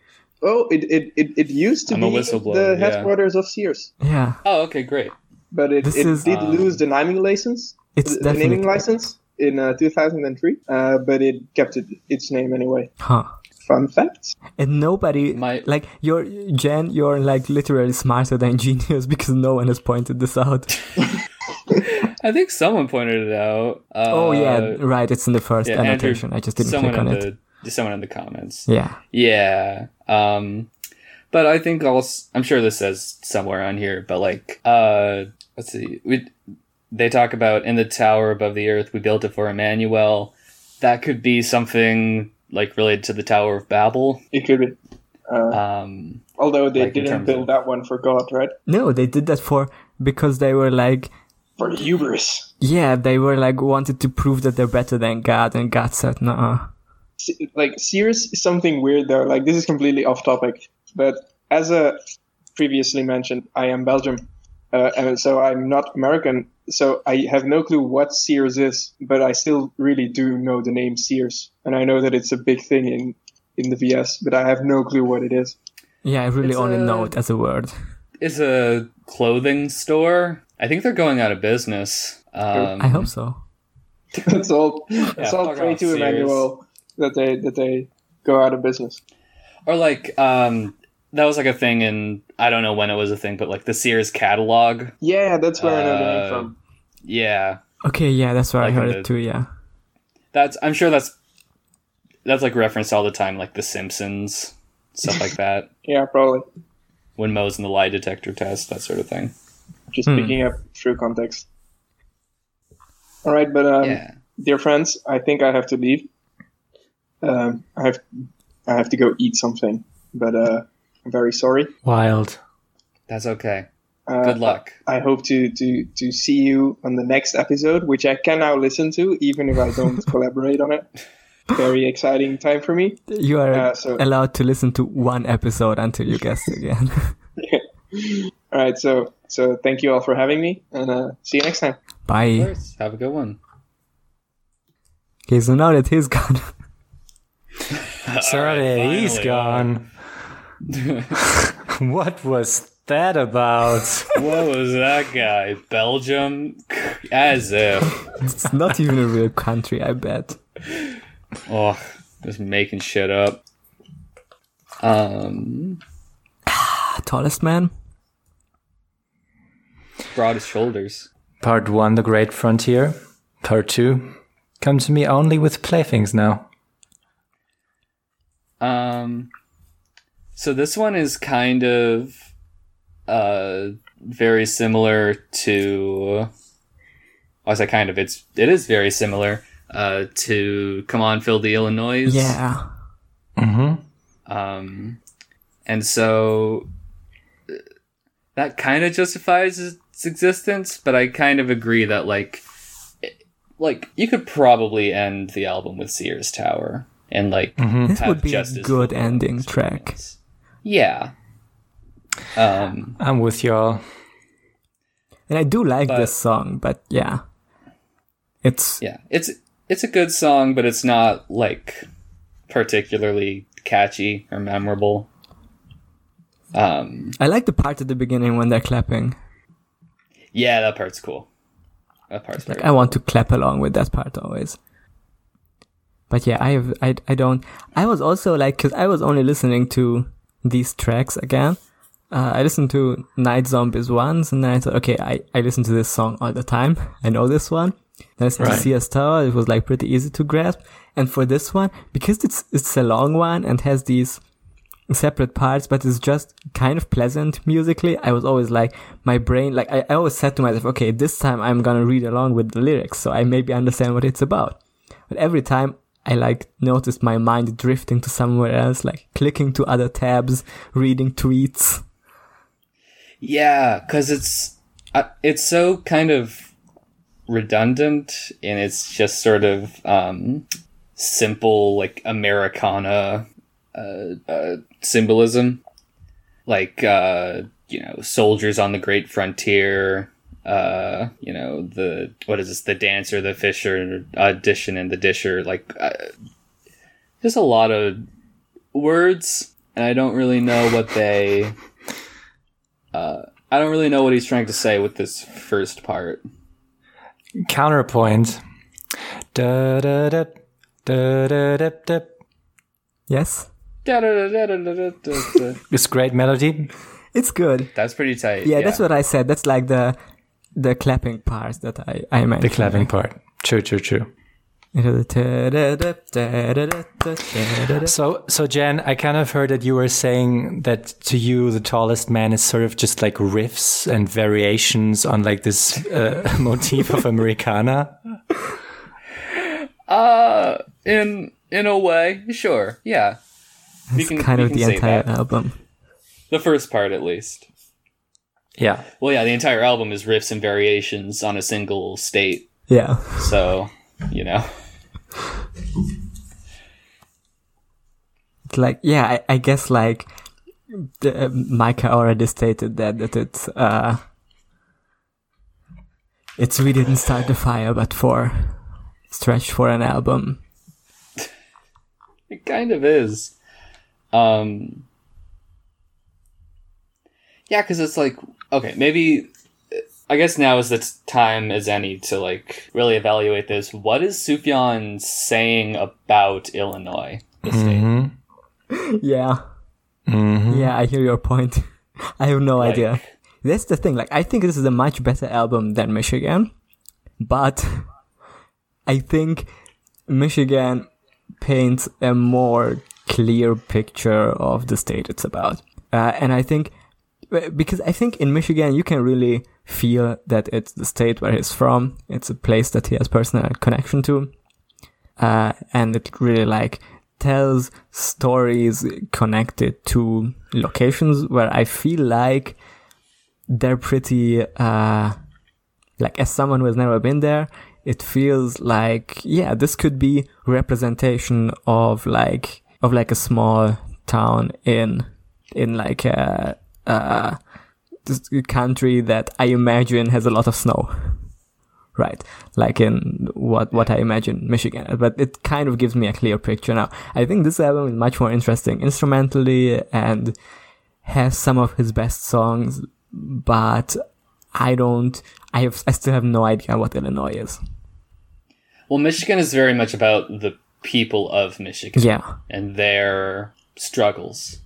B: Oh, it it, it, it used to
D: I'm a
B: be
D: whistleblower,
B: the
D: yeah.
B: headquarters of Sears,
A: Yeah,
D: Oh, okay, great.
B: but it,
A: This
B: it
A: is-
B: did
D: Um,
B: lose the naming license.
A: It's
B: the, the naming
A: definitely.
B: license in uh, 2003, uh, but it kept it, its name anyway.
A: Huh.
B: Fun fact.
A: And nobody.
D: My-
A: Like, you're. Jan, you're like literally smarter than (laughs) genius because no one has pointed this out. (laughs)
D: I think someone pointed it out. Uh,
A: oh, yeah, right. It's in the first
D: yeah, Andrew-
A: annotation. I just didn't click on it.
D: the someone in the comments.
A: Yeah.
D: Yeah. Um, but I think also I'm sure this says somewhere on here, but like, uh, let's see, we they talk about in the tower above the earth, we built it for Emmanuel. That could be something like related to the Tower of Babel.
B: It could be. Uh,
D: Um,
B: although they
D: like
B: didn't build
D: of-
B: that one for God, right?
A: No, they did that for. Because they were like.
B: For the hubris.
A: Yeah, they were like wanted to prove that they're better than God, and God said,
B: "No." Like Sears is something weird though. Like this is completely off topic, but as a previously mentioned, I am Belgium, uh, and so I'm not American. So I have no clue what Sears is, but I still really do know the name Sears, and I know that it's a big thing in in the VS, but I have no clue what it is.
A: Yeah, I really
D: It's
A: only
D: a-
A: know it as a word.
D: it's a clothing store. I think they're going out of business. Um,
A: I hope so. (laughs)
B: Let's all let's all
D: fuck
B: pray to
D: Sears.
B: Emmanuel that they that they go out of business.
D: Or like, um, that was like a thing in I don't know when it was a thing, but like the Sears catalog.
B: Yeah, that's where I know the name
D: Uh,
B: from.
D: Yeah,
A: Okay, yeah, that's where
D: Like
A: I heard
D: in
A: it too. Yeah.
D: that's I'm sure that's that's like referenced all the time, like The Simpsons, stuff like (laughs) that.
B: Yeah, probably.
D: When Moe's in the lie detector test, that sort of thing.
B: Just
A: Hmm.
B: picking up through context. All right, but um,
D: yeah,
B: dear friends, I think I have to leave. Um, I have I have to go eat something, but uh, I'm very sorry.
C: Wild.
D: that's okay.
B: Uh,
D: Good luck.
B: I hope to, to, to see you on the next episode, which I can now listen to, even if I don't (laughs) collaborate on it. Very exciting time for me.
A: You are
B: Uh, so-
A: allowed to listen to one episode until you guess again. (laughs)
B: All right, so so thank you all for having me, and uh, see you next time.
D: Of
A: Bye.
D: course. Have a good one.
A: Okay, so now that he's gone, (laughs)
C: Sorry, he's
D: finally.
C: gone. (laughs) what was that about?
D: what was that guy? Belgium? As if.
A: it's not even a real country, I bet.
D: Oh, just making shit up. Um,
A: Tallest man?
D: broadest shoulders.
C: Part one, The Great Frontier. Part two, come to me only with playthings now.
D: Um, so this one is kind of uh very similar to. I say kind of. It's it is very similar uh to "Come On, Fill the Illinois."
A: Yeah.
C: Mm-hmm.
D: Um, and so uh, that kind of justifies its existence, but I kind of agree that like, it- like you could probably end the album with Sears Tower and like
A: This would be a good ending track.
D: experience. Yeah. Um,
C: I'm with y'all.
A: And I do like
D: But-
A: this song, but yeah. It's
D: yeah, it's it's a good song, but it's not like particularly catchy or memorable. Um,
A: I like the part at the beginning when they're clapping.
D: yeah, that part's cool. That part's
A: Like
D: very
A: I want to clap along with that part always. But yeah, I have I I don't. I was also like, cause I was only listening to these tracks again. Uh, I listened to Night Zombies once, and then I thought, okay, I I listen to this song all the time. I know this one. Then I listened
C: Right.
A: to Seer's Tower. It was like pretty easy to grasp. And for this one, because it's it's a long one and has these separate parts, but it's just kind of pleasant musically. I was always like, my brain, like, I, I always said to myself, okay, this time I'm gonna read along with the lyrics, so I maybe understand what it's about. But every time I like noticed my mind drifting to somewhere else, like clicking to other tabs, reading tweets.
D: Yeah, because it's uh, it's so kind of redundant, and it's just sort of um, simple, like Americana uh, uh, symbolism, like uh, you know, soldiers on the great frontier. Uh, you know the what is this? The dancer, the fisher, audition, and the disher. Like, uh, there's a lot of words, and I don't really know what they. Uh, I don't really know what he's trying to say with this first part.
C: Counterpoint. Da da da da da da da.
A: Yes,
D: Da-da-da-da-da-da-da.
C: This great melody.
A: it's good.
D: That's pretty tight.
A: Yeah, that's what I said. That's like the the clapping part that I I mentioned.
C: The clapping part. True, true, true. So, so Jen, I kind of heard that you were saying that to you, the tallest man is sort of just like riffs and variations on like this uh, (laughs) motif of Americana.
D: Uh, in in a way, sure, yeah. We
A: It's kind of the entire
D: that.
A: album.
D: The first part, at least.
C: Yeah.
D: Well, yeah, the entire album is riffs and variations on a single state.
A: Yeah.
D: So, you know,
A: It's like yeah, I, I guess like the, Micah already stated that that it's uh it's we didn't start the fire, but for stretched for an album.
D: it kind of is. Um, yeah, because it's like okay, maybe. I guess now is the t- time as any to like really evaluate this. What is Sufjan saying about Illinois? The?
C: Mm-hmm. (laughs)
A: Yeah,
C: Mm-hmm.
A: yeah, I hear your point. (laughs) I have no
D: Like-
A: idea. That's the thing. Like, I think this is a much better album than Michigan, but (laughs) I think Michigan paints a more clear picture of the state it's about. Uh, and I think because I think in Michigan you can really feel that it's the state where he's from. It's a place that he has personal connection to, uh, and it really like tells stories connected to locations where I feel like they're pretty uh like as someone who has never been there it feels like yeah this could be representation of like of like a small town in in like a uh country that i imagine has a lot of snow (laughs) right like in what what i imagine michigan but it kind of gives me a clear picture now i think this album is much more interesting instrumentally and has some of his best songs but I don't. I have. I still have no idea what Illinois is.
D: Well, Michigan is very much about the people of Michigan.
A: Yeah,
D: and their struggles.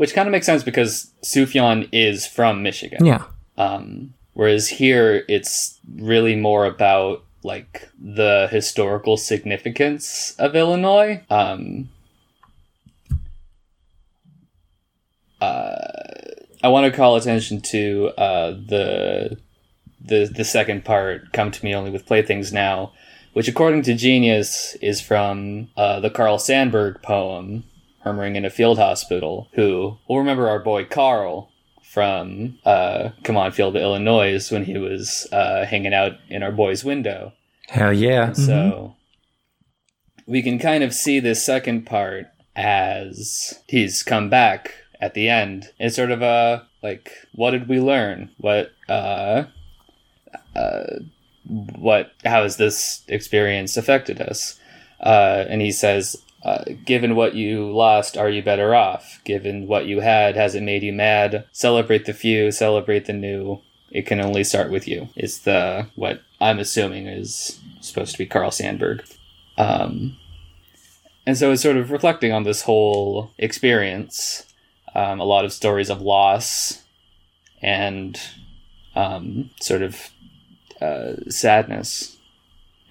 D: Which kind of makes sense because Sufjan is from Michigan.
A: yeah,
D: Um, whereas here, it's really more about like the historical significance of Illinois. Um, uh, I want to call attention to uh, the the the second part, "Come to Me Only with Playthings Now," which, according to Genius, is from uh, the Carl Sandburg poem "Murmuring in a Field Hospital." Who will remember our boy Carl from uh, "Come On, Feel the Illinoise" when he was uh, hanging out in our boy's window.
C: Hell yeah.
D: So we can kind of see this second part as he's come back at the end. It's sort of a like, what did we learn? What uh, uh, what? How has this experience affected us? Uh, and he says, uh, given what you lost, are you better off? Given what you had, has it made you mad? Celebrate the few, celebrate the new. It can only start with you. Is the what I'm assuming is supposed to be Carl Sandburg. Um, and so it's sort of reflecting on this whole experience. Um, a lot of stories of loss and um, sort of uh, sadness,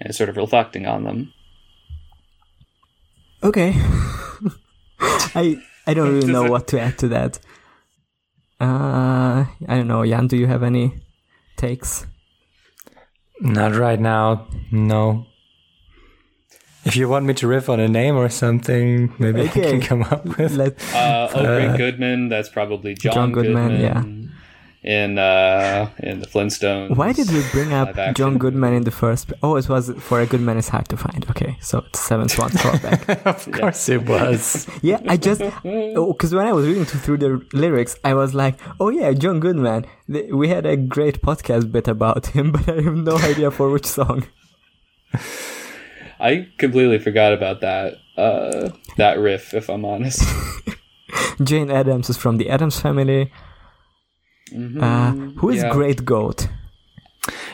D: and sort of reflecting on them.
A: Okay. (laughs) I I don't really know what to add to that. Uh, I don't know, Jan. Do you have any takes?
C: Not right now. No. If you want me to riff on a name or something, maybe I can come up with.
A: Let
D: Uh, oh, Rick Goodman. That's probably John,
A: John Goodman,
D: Goodman. In uh, in the Flintstones.
A: Why did we bring up. John Goodman in the first? Oh, it was for a good man is hard to find. Okay, so it's seven swan (laughs) throwback.
C: of course it was. (laughs)
A: yeah, I just because when I was reading through the lyrics, I was like, oh yeah, John Goodman. We had a great podcast bit about him, (laughs) but I have no idea for which song.
D: I completely forgot about that. Uh, that riff, if I'm honest.
A: Jane Addams is from the Addams family. Uh, who is
D: yeah.
A: Great Goat?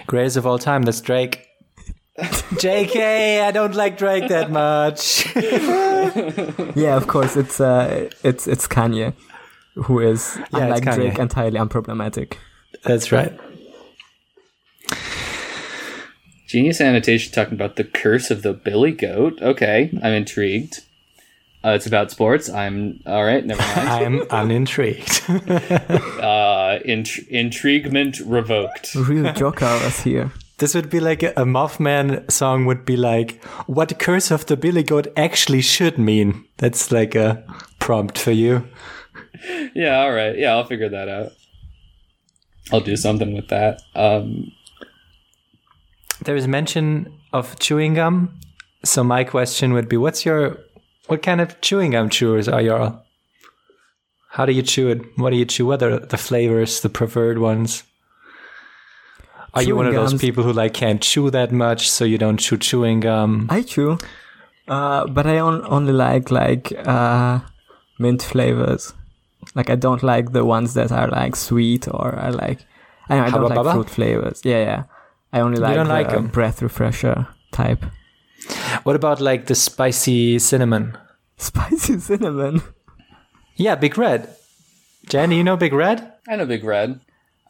C: Greatest of all time, that's Drake. (laughs) JK, I don't like Drake that much. (laughs)
A: Yeah, of course, it's uh, it's it's Kanye, who is
C: Yeah,
A: unlike Drake entirely unproblematic.
C: that's right.
D: Genius annotation talking about the curse of the Billy Goat. Okay, I'm intrigued. Uh, it's about sports. I'm all right. Never (laughs) mind.
C: I'm unintrigued. (laughs)
D: uh, int- intriguement revoked.
A: Real (laughs) Joker was here.
C: This would be like a, a Mothman song would be like, what Curse of the Billy Goat actually should mean. That's like a prompt for you.
D: Yeah, all right. Yeah, I'll figure that out. I'll do something with that. Um,
C: There is mention of chewing gum. So my question would be, what's your, what kind of chewing gum chewers are you? How do you chew it? What do you chew? What are the flavors, the preferred ones? Are you one of those people who like can't chew that much, so you don't chew chewing gum?
A: I chew, uh, but I on- only like like uh, mint flavors. Like I don't like the ones that are like sweet or I like. I, I don't like fruit flavors. Yeah, yeah. I only like,
C: don't like
A: breath refresher type.
C: What about like the spicy cinnamon?
A: Spicy cinnamon.
C: Yeah, Big Red. Jan, do you know Big Red?
D: I know Big Red.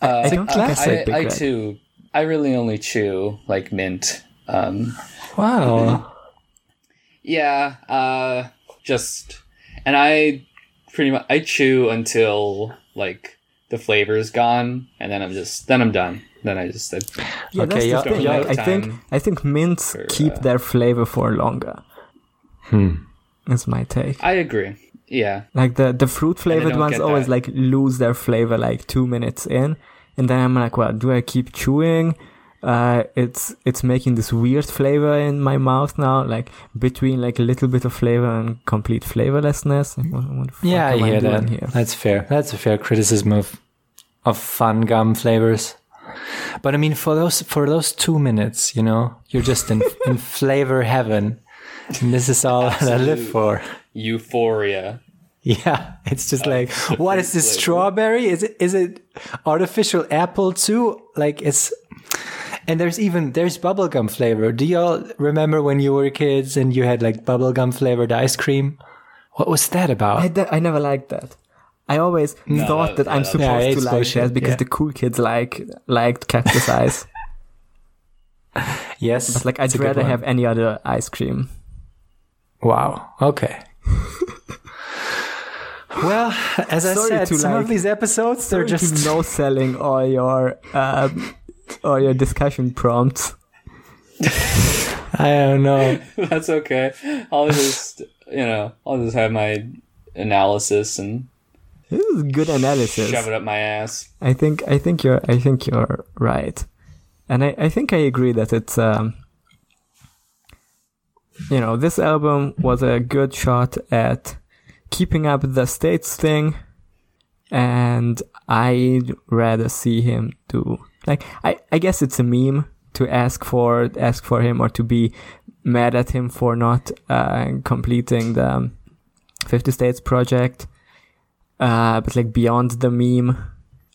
A: I
D: Uh,
A: don't think I
D: I,
A: said Big
D: I
A: Red.
D: too. I really only chew like mint. Um,
C: Wow.
D: yeah. Uh, just and I pretty much I chew until like the flavor is gone, and then I'm just then I'm done. Then I just said,
A: Yeah,
C: Okay,
A: that's
C: yeah,
A: the thing.
C: yeah.
A: Like, I think I think mints
D: for,
A: keep
D: uh,
A: their flavor for longer.
C: Hmm.
A: That's my take.
D: I agree. Yeah.
A: Like the the fruit flavored ones always
D: that.
A: like lose their flavor like two minutes in, and then I'm like, well, do I keep chewing? Uh, it's it's making this weird flavor in my mouth now, like between like a little bit of flavor and complete flavorlessness. Like, what, what
C: Yeah, I
A: am
C: hear that.
A: here?
C: That's fair. That's a fair criticism of of fun gum flavors. But I mean, for those for those two minutes, you know, you're just in (laughs) in flavor heaven, and this is all that I live for.
D: Euphoria.
C: Yeah, it's just like, what is this
D: flavor.
C: strawberry? Is it is it artificial apple too? Like it's, and there's even there's bubblegum flavor. Do y'all remember when you were kids and you had like bubblegum flavored ice cream? What was that about?
A: I, d- I never liked that. I always thought
D: that-
A: that I'm
D: yeah,
A: supposed
C: Yeah,
A: to like
C: bullshit,
A: that because
C: yeah.
A: the cool kids like liked cactus ice. (laughs)
C: Yes.
A: But like, I'd
C: a
A: rather have any other ice cream.
C: Wow. Okay. (laughs) well, as I
A: Sorry
C: said,
A: to,
C: some of
A: like-
C: they're just they're just
A: no selling all your um, all your discussion prompts. (laughs)
C: I don't know.
D: That's okay. I'll just, you know, I'll just have my analysis and
A: This is good analysis.
D: shove it up my ass.
A: I think I think you're I think you're right, and I, I think I agree that it's um you know this album was a good shot at keeping up the states thing, and I'd rather see him do like I I guess it's a meme to ask for ask for him or to be mad at him for not uh, completing the Fifty States project. Uh, but like beyond the meme,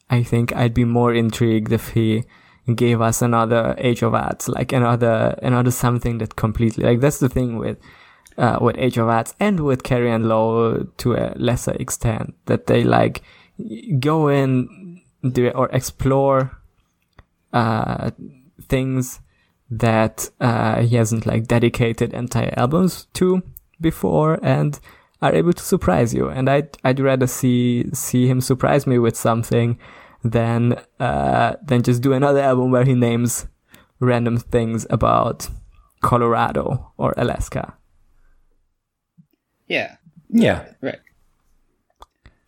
A: I think I'd be more intrigued if he gave us another Age of Adz, like another another something that completely like that's the thing with uh, with Age of Adz and with Carrie and Lowell to a lesser extent that they like go in do or explore uh, things that uh, he hasn't like dedicated entire albums to before and are able to surprise you. And I'd I'd rather see see him surprise me with something than uh, than just do another album where he names random things about Colorado or Alaska.
D: Yeah.
C: Yeah.
D: Right.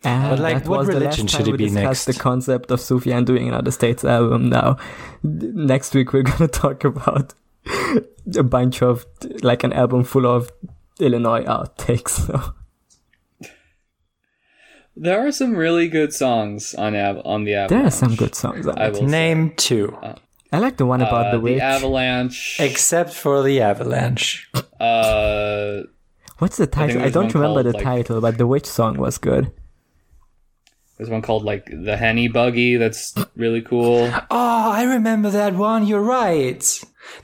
A: And
C: But, like,
A: that
C: what
A: was the
C: religion
A: last
C: should
A: time
C: he be
A: discussed
C: next?
A: The concept of Sufjan doing another States album. Now, next week we're (laughs) gonna talk about a bunch of like an album full of Illinois outtakes. So.
D: There are some really good songs on Av- on the Avalanche.
A: There are some good songs. On
D: I
A: it.
D: will
C: Name two,
A: I like the one about
D: uh,
A: the witch.
D: The Avalanche.
C: except for the Avalanche.
D: uh,
A: What's the title? I,
D: there's
A: don't remember
D: called,
A: the
D: like-
A: title, but the witch song was good.
D: there's one called like the Henney Buggy. That's really cool.
C: Oh, I remember that one. You're right.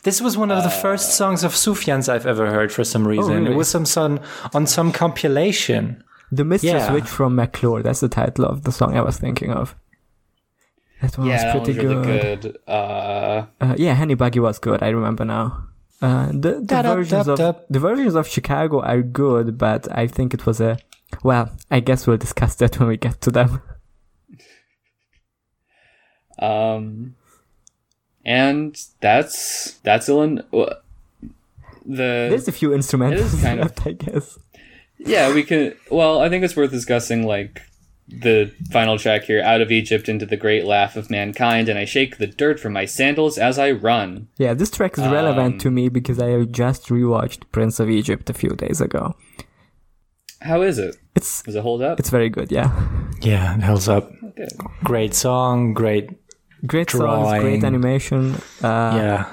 C: This was one of the first songs of Sufjan's I've ever heard for some reason.
A: really?
C: It was some son on some compilation.
A: The Mistress
C: Yeah.
A: Witch from McClure. That's the title of the song I was thinking of. That one
D: yeah,
A: was
D: one's
A: pretty
D: really
A: good.
D: good. Uh,
A: Uh, yeah, Henney Buggy was good. I remember now. Uh, the the
C: Da-da,
A: versions of the versions of Chicago are good, but I think it was a well. I guess we'll discuss that (laughs) when we get to them.
D: um, and that's that's Illinois. The
A: There's a few instrumentals
D: It is kind (laughs) of-
A: left, I guess.
D: Yeah, we can. Well, I think it's worth discussing like the final track here out of Egypt into the great laugh of mankind, and I shake the dirt from my sandals as I run.
A: Yeah, this track is relevant
D: Um,
A: to me because I have just rewatched Prince of Egypt a few days ago.
D: How is it?
A: It's
D: Does it hold up?
A: it's very good. Yeah,
C: Yeah, it holds up.
D: Good.
C: Great song, great.
A: great songs, great animation. Uh,
C: yeah.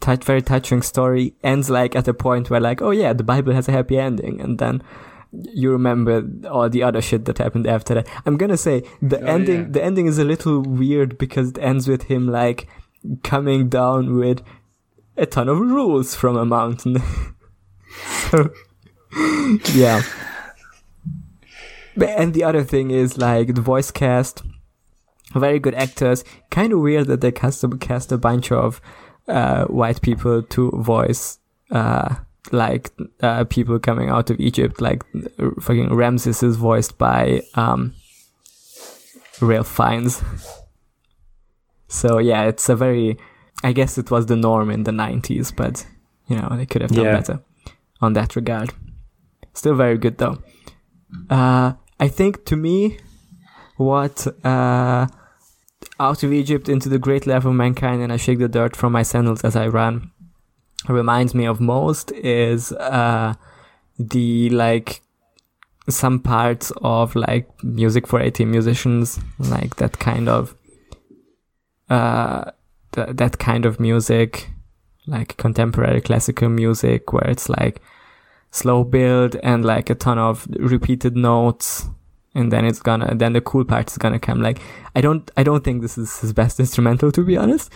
A: Touch, very touching story ends like at a point where like oh yeah the bible has a happy ending and then you remember all the other shit that happened after that i'm gonna say the
D: Oh,
A: ending
D: yeah.
A: the ending is a little weird because it ends with him like coming down with a ton of rules from a mountain (laughs) so yeah and the other thing is like the voice cast very good actors. Kind of weird that they cast a, cast a bunch of uh, white people to voice uh, like uh, people coming out of Egypt. Like fucking Ramses is voiced by um, Ralph Fiennes. So yeah, it's a very. I guess it was the norm in the '90s, but you know they could have done
C: Yeah.
A: better on that regard. Still very good though. Uh, I think to me, what uh, out of Egypt into the great love of mankind, and I shake the dirt from my sandals as I run. Reminds me of most is uh, the like some parts of like music for 18 musicians, like that kind of uh, th- that kind of music, like contemporary classical music, where it's like slow build and like a ton of repeated notes and then it's gonna then the cool part is gonna come like i don't i don't think this is his best instrumental to be honest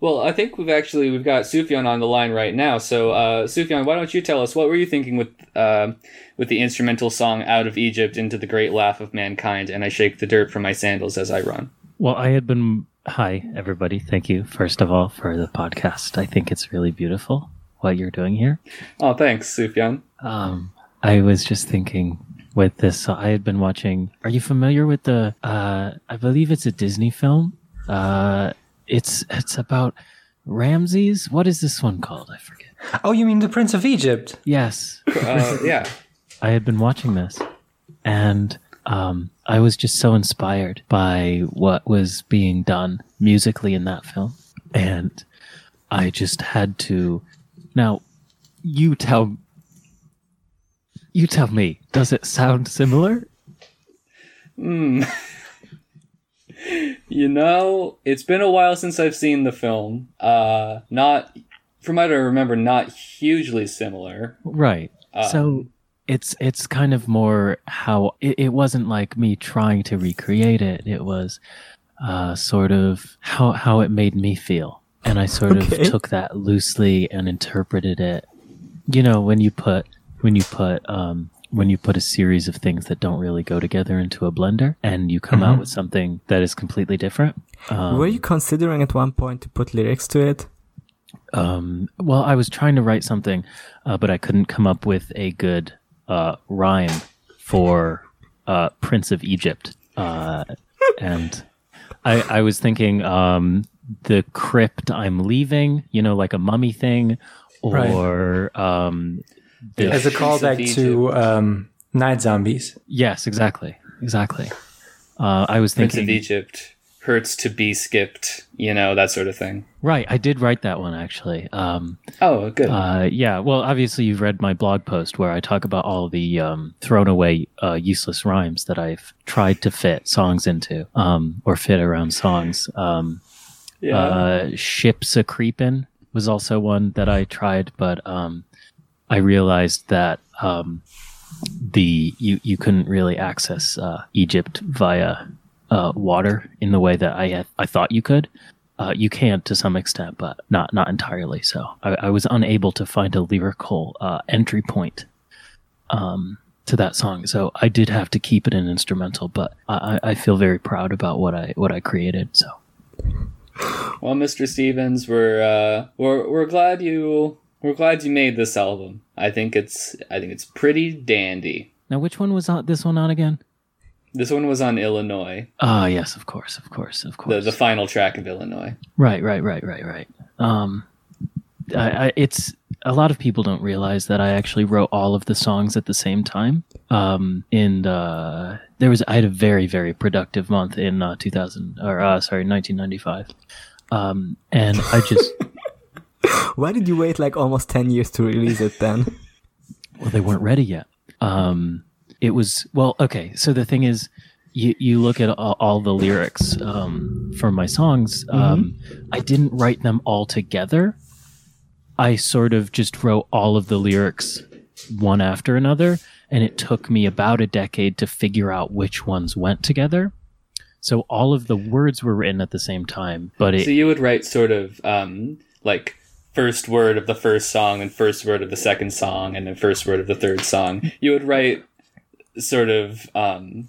D: Well, I think we've actually we've got Sufjan on the line right now. So, uh, Sufjan, why don't you tell us what were you thinking with uh, with the instrumental song "Out of Egypt into the Great Laugh of Mankind" and I shake the dirt from my sandals as I run.
E: Well, I had been hi, everybody. Thank you, first of all, for the podcast. I think it's really beautiful what you're doing here.
D: Oh, thanks, Sufjan.
E: Um, I was just thinking with this, So I had been watching. Are you familiar with the? Uh, I believe it's a Disney film. Uh, it's it's about Ramses. What is this one called? I forget.
C: Oh, you mean the Prince of Egypt?
E: Yes,
D: Uh, yeah. (laughs)
E: I had been watching this, and um, I was just so inspired by what was being done musically in that film, and I just had to. Now, you tell. You tell me. Does it sound similar?
D: Hmm. (laughs) you know, it's been a while since I've seen the film. Uh, not, from what I remember, not hugely similar.
E: Right. so it's it's kind of more how it, it wasn't like me trying to recreate it. It was uh, sort of how how it made me feel, and I sort (laughs)
A: Okay.
E: of took that loosely and interpreted it. You know, when you put when you put um, when you put a series of things that don't really go together into a blender, and you come out with something that is completely different. Um,
A: Were you considering at one point to put lyrics to it?
E: um, well, I was trying to write something, uh, but I couldn't come up with a good uh, rhyme for uh, Prince of Egypt. Uh, and I, I was thinking um, the crypt I'm leaving, you know, like a mummy thing, or um, the,
C: As a
D: Prince of
C: callback to um, Night Zombies.
E: yes, exactly, exactly. Uh, I was
D: Prince
E: thinking
D: of Egypt hurts to be skipped, you know, that sort of thing.
E: right. I did write that one actually. Um,
D: Oh, good.
E: Uh, yeah, well, obviously you've read my blog post where I talk about all the um, thrown away uh, useless rhymes that I've tried to fit songs into, um, or fit around songs. Um,
D: yeah.
E: uh, Ships a creepin' was also one that I tried, but um, I realized that um, the you you couldn't really access uh, Egypt via uh, water in the way that I had, I thought you could. Uh, you can to some extent, but not not entirely. So I, I was unable to find a lyrical uh, entry point um, to that song. So I did have to keep it an instrumental, but I, I feel very proud about what I what I created. So
D: well, Mr. Stevens, we're uh, we're we're glad you we're glad you made this album. I think it's I think it's pretty dandy.
E: now, which one was on, this one on again?
D: This one was on Illinois,
E: Ah, yes, of course, of course, of course.
D: the final track of Illinois.
E: Right, right, right, right, right. Um, I, I, it's a lot of people don't realize that I actually wrote all of the songs at the same time. Um, in uh, there was I had a very very productive month in uh, 2000 or uh, sorry 1995, um, and I just (laughs) (laughs)
A: Why did you wait like almost 10 years to release it then?
E: well they weren't ready yet. Um, it was well okay. So the thing is. You, you look at all, all the lyrics um, for my songs. Um, I didn't write them all together. I sort of just wrote all of the lyrics one after another, and it took me about a decade to figure out which ones went together. So all of the words were written at the same time, but it
D: So you would write sort of um, like first word of the first song and first word of the second song and then first word of the third song. You would write sort of um,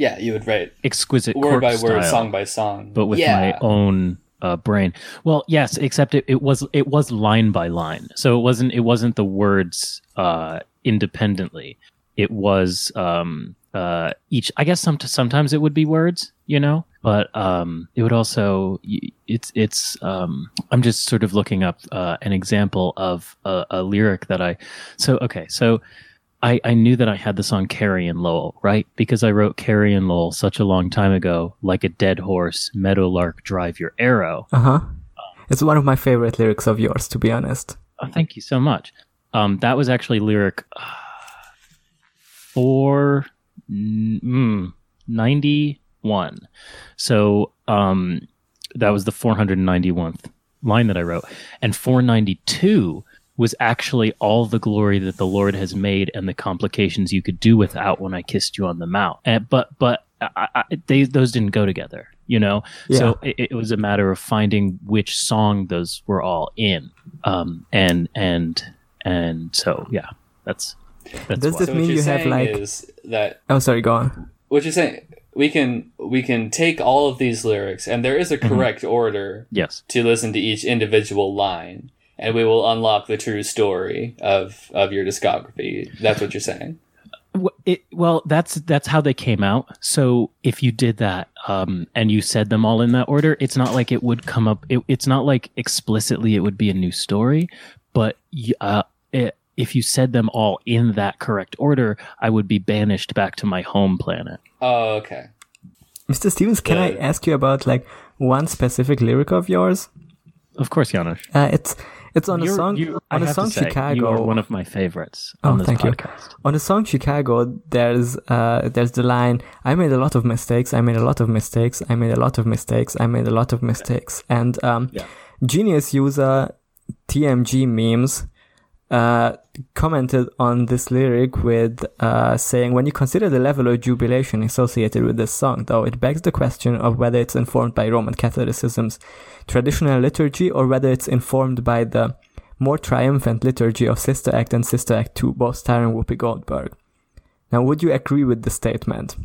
D: yeah, you would write
E: exquisite
D: word by word,
E: style,
D: song by song,
E: but with
D: yeah.
E: my own uh, brain. Well, yes, except it, it was it was line by line, so it wasn't it wasn't the words uh, independently. It was um, uh, each. I guess some sometimes it would be words, you know, but um, it would also it's it's. Um, I'm just sort of looking up uh, an example of a, a lyric that I. So okay, so. I, I knew that I had the song Carrie and Lowell, right? Because I wrote Carrie and Lowell such a long time ago, like a dead horse, meadowlark drive your arrow.
A: Uh huh. It's one of my favorite lyrics of yours, to be honest.
E: Oh, thank you so much. Um, that was actually lyric uh, four mm, 91. So um, that was the 491th line that I wrote. And 492 was actually all the glory that the Lord has made and the complications you could do without when I kissed you on the mouth. And, but but I, I, they, those didn't go together, you know? So it, it was a matter of finding which song those were all in. Um, and, and, and so, yeah, that's, that's
A: Does this
D: So
A: mean
D: what you're
A: you have like?
D: is that
A: Oh, sorry. Go on.
D: what you're saying we can we can take all of these lyrics, and there is a correct order
E: Yes.
D: to listen to each individual line, and we will unlock the true story of of your discography. That's what you're saying.
E: It, well, that's that's how they came out. So if you did that um, and you said them all in that order, it's not like it would come up. It, it's not like explicitly it would be a new story, but uh, if you said them all in that correct order, I would be banished back to my home planet.
D: Oh, okay.
A: Mr. Stevens, can I ask you about like one specific lyric of yours?
E: Of course, Janusz.
A: Uh, it's it's on a
E: You're-
A: song
E: you-
A: on a
E: have to
A: song
E: say,
A: Chicago.
E: You are one of my favorites
A: Oh,
E: on this
A: thank you.
E: podcast.
A: on the song Chicago, there's uh, there's the line, "I made a lot of mistakes. I made a lot of mistakes. I made a lot of mistakes. I made a lot of mistakes." And um,
E: Yeah.
A: genius user TMG memes uh, commented on this lyric with uh, saying, "When you consider the level of jubilation associated with this song, though, it begs the question of whether it's informed by Roman Catholicism's traditional liturgy or whether it's informed by the." more triumphant liturgy of Sister Act and Sister Act 2, both starring Whoopi Goldberg. Now, would you agree with the statement?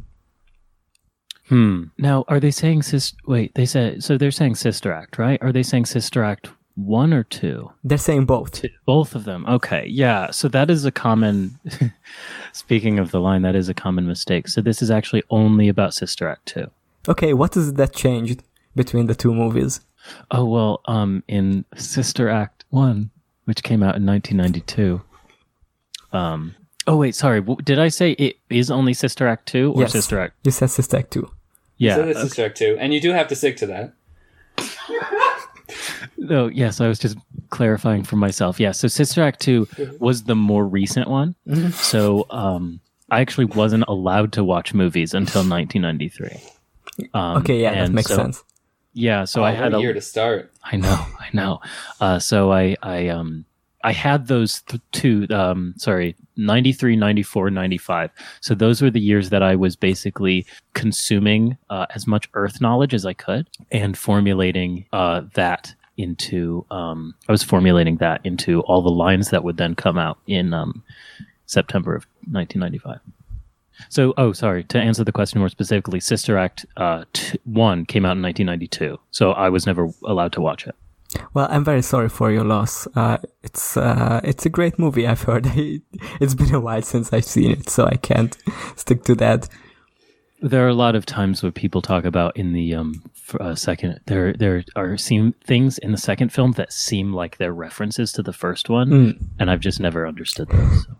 E: Hmm. Now, are they saying sis? Wait, they said so. They're saying Sister Act, right? Are they saying Sister Act one or two?
A: They're saying both.
E: Both of them. Okay. Yeah. So that is a common. (laughs) speaking of the line, that is a common mistake. So this is actually only about Sister Act two.
A: Okay, what is it that changed between the two movies?
E: Oh well. Um, in Sister Act one, which came out in 1992. Um. Oh wait, sorry. Did I say it is only Sister Act two or
A: Yes.
E: Sister Act?
A: You said Sister Act 2.
E: Yeah.
D: so this is track two, and you do have to stick to that. (laughs)
E: No, yes, I was just clarifying for myself. Yeah, so Sister Act 2 was the more recent one. So um, I actually wasn't allowed to watch movies until 1993. Um,
A: Okay, yeah, that makes
E: so-
A: sense.
E: Yeah, so
D: oh,
E: I had a,
D: year to start.
E: I know, I know. Uh, so I, I, um, I had those th- two, um, sorry, 93, 94, 95. So those were the years that I was basically consuming uh, as much Earth knowledge as I could and formulating uh, that into, um, I was formulating that into all the lines that would then come out in um, September of 1995. So, oh, sorry. To answer the question more specifically, Sister Act uh, t- one came out in 1992. So I was never allowed to watch it.
A: Well, I'm very sorry for your loss. Uh, it's uh, it's a great movie. I've heard. (laughs) it's been a while since I've seen it, so I can't stick to that.
E: There are a lot of times where people talk about in the um uh, second there there are seem things in the second film that seem like they're references to the first one, and I've just never understood those. So.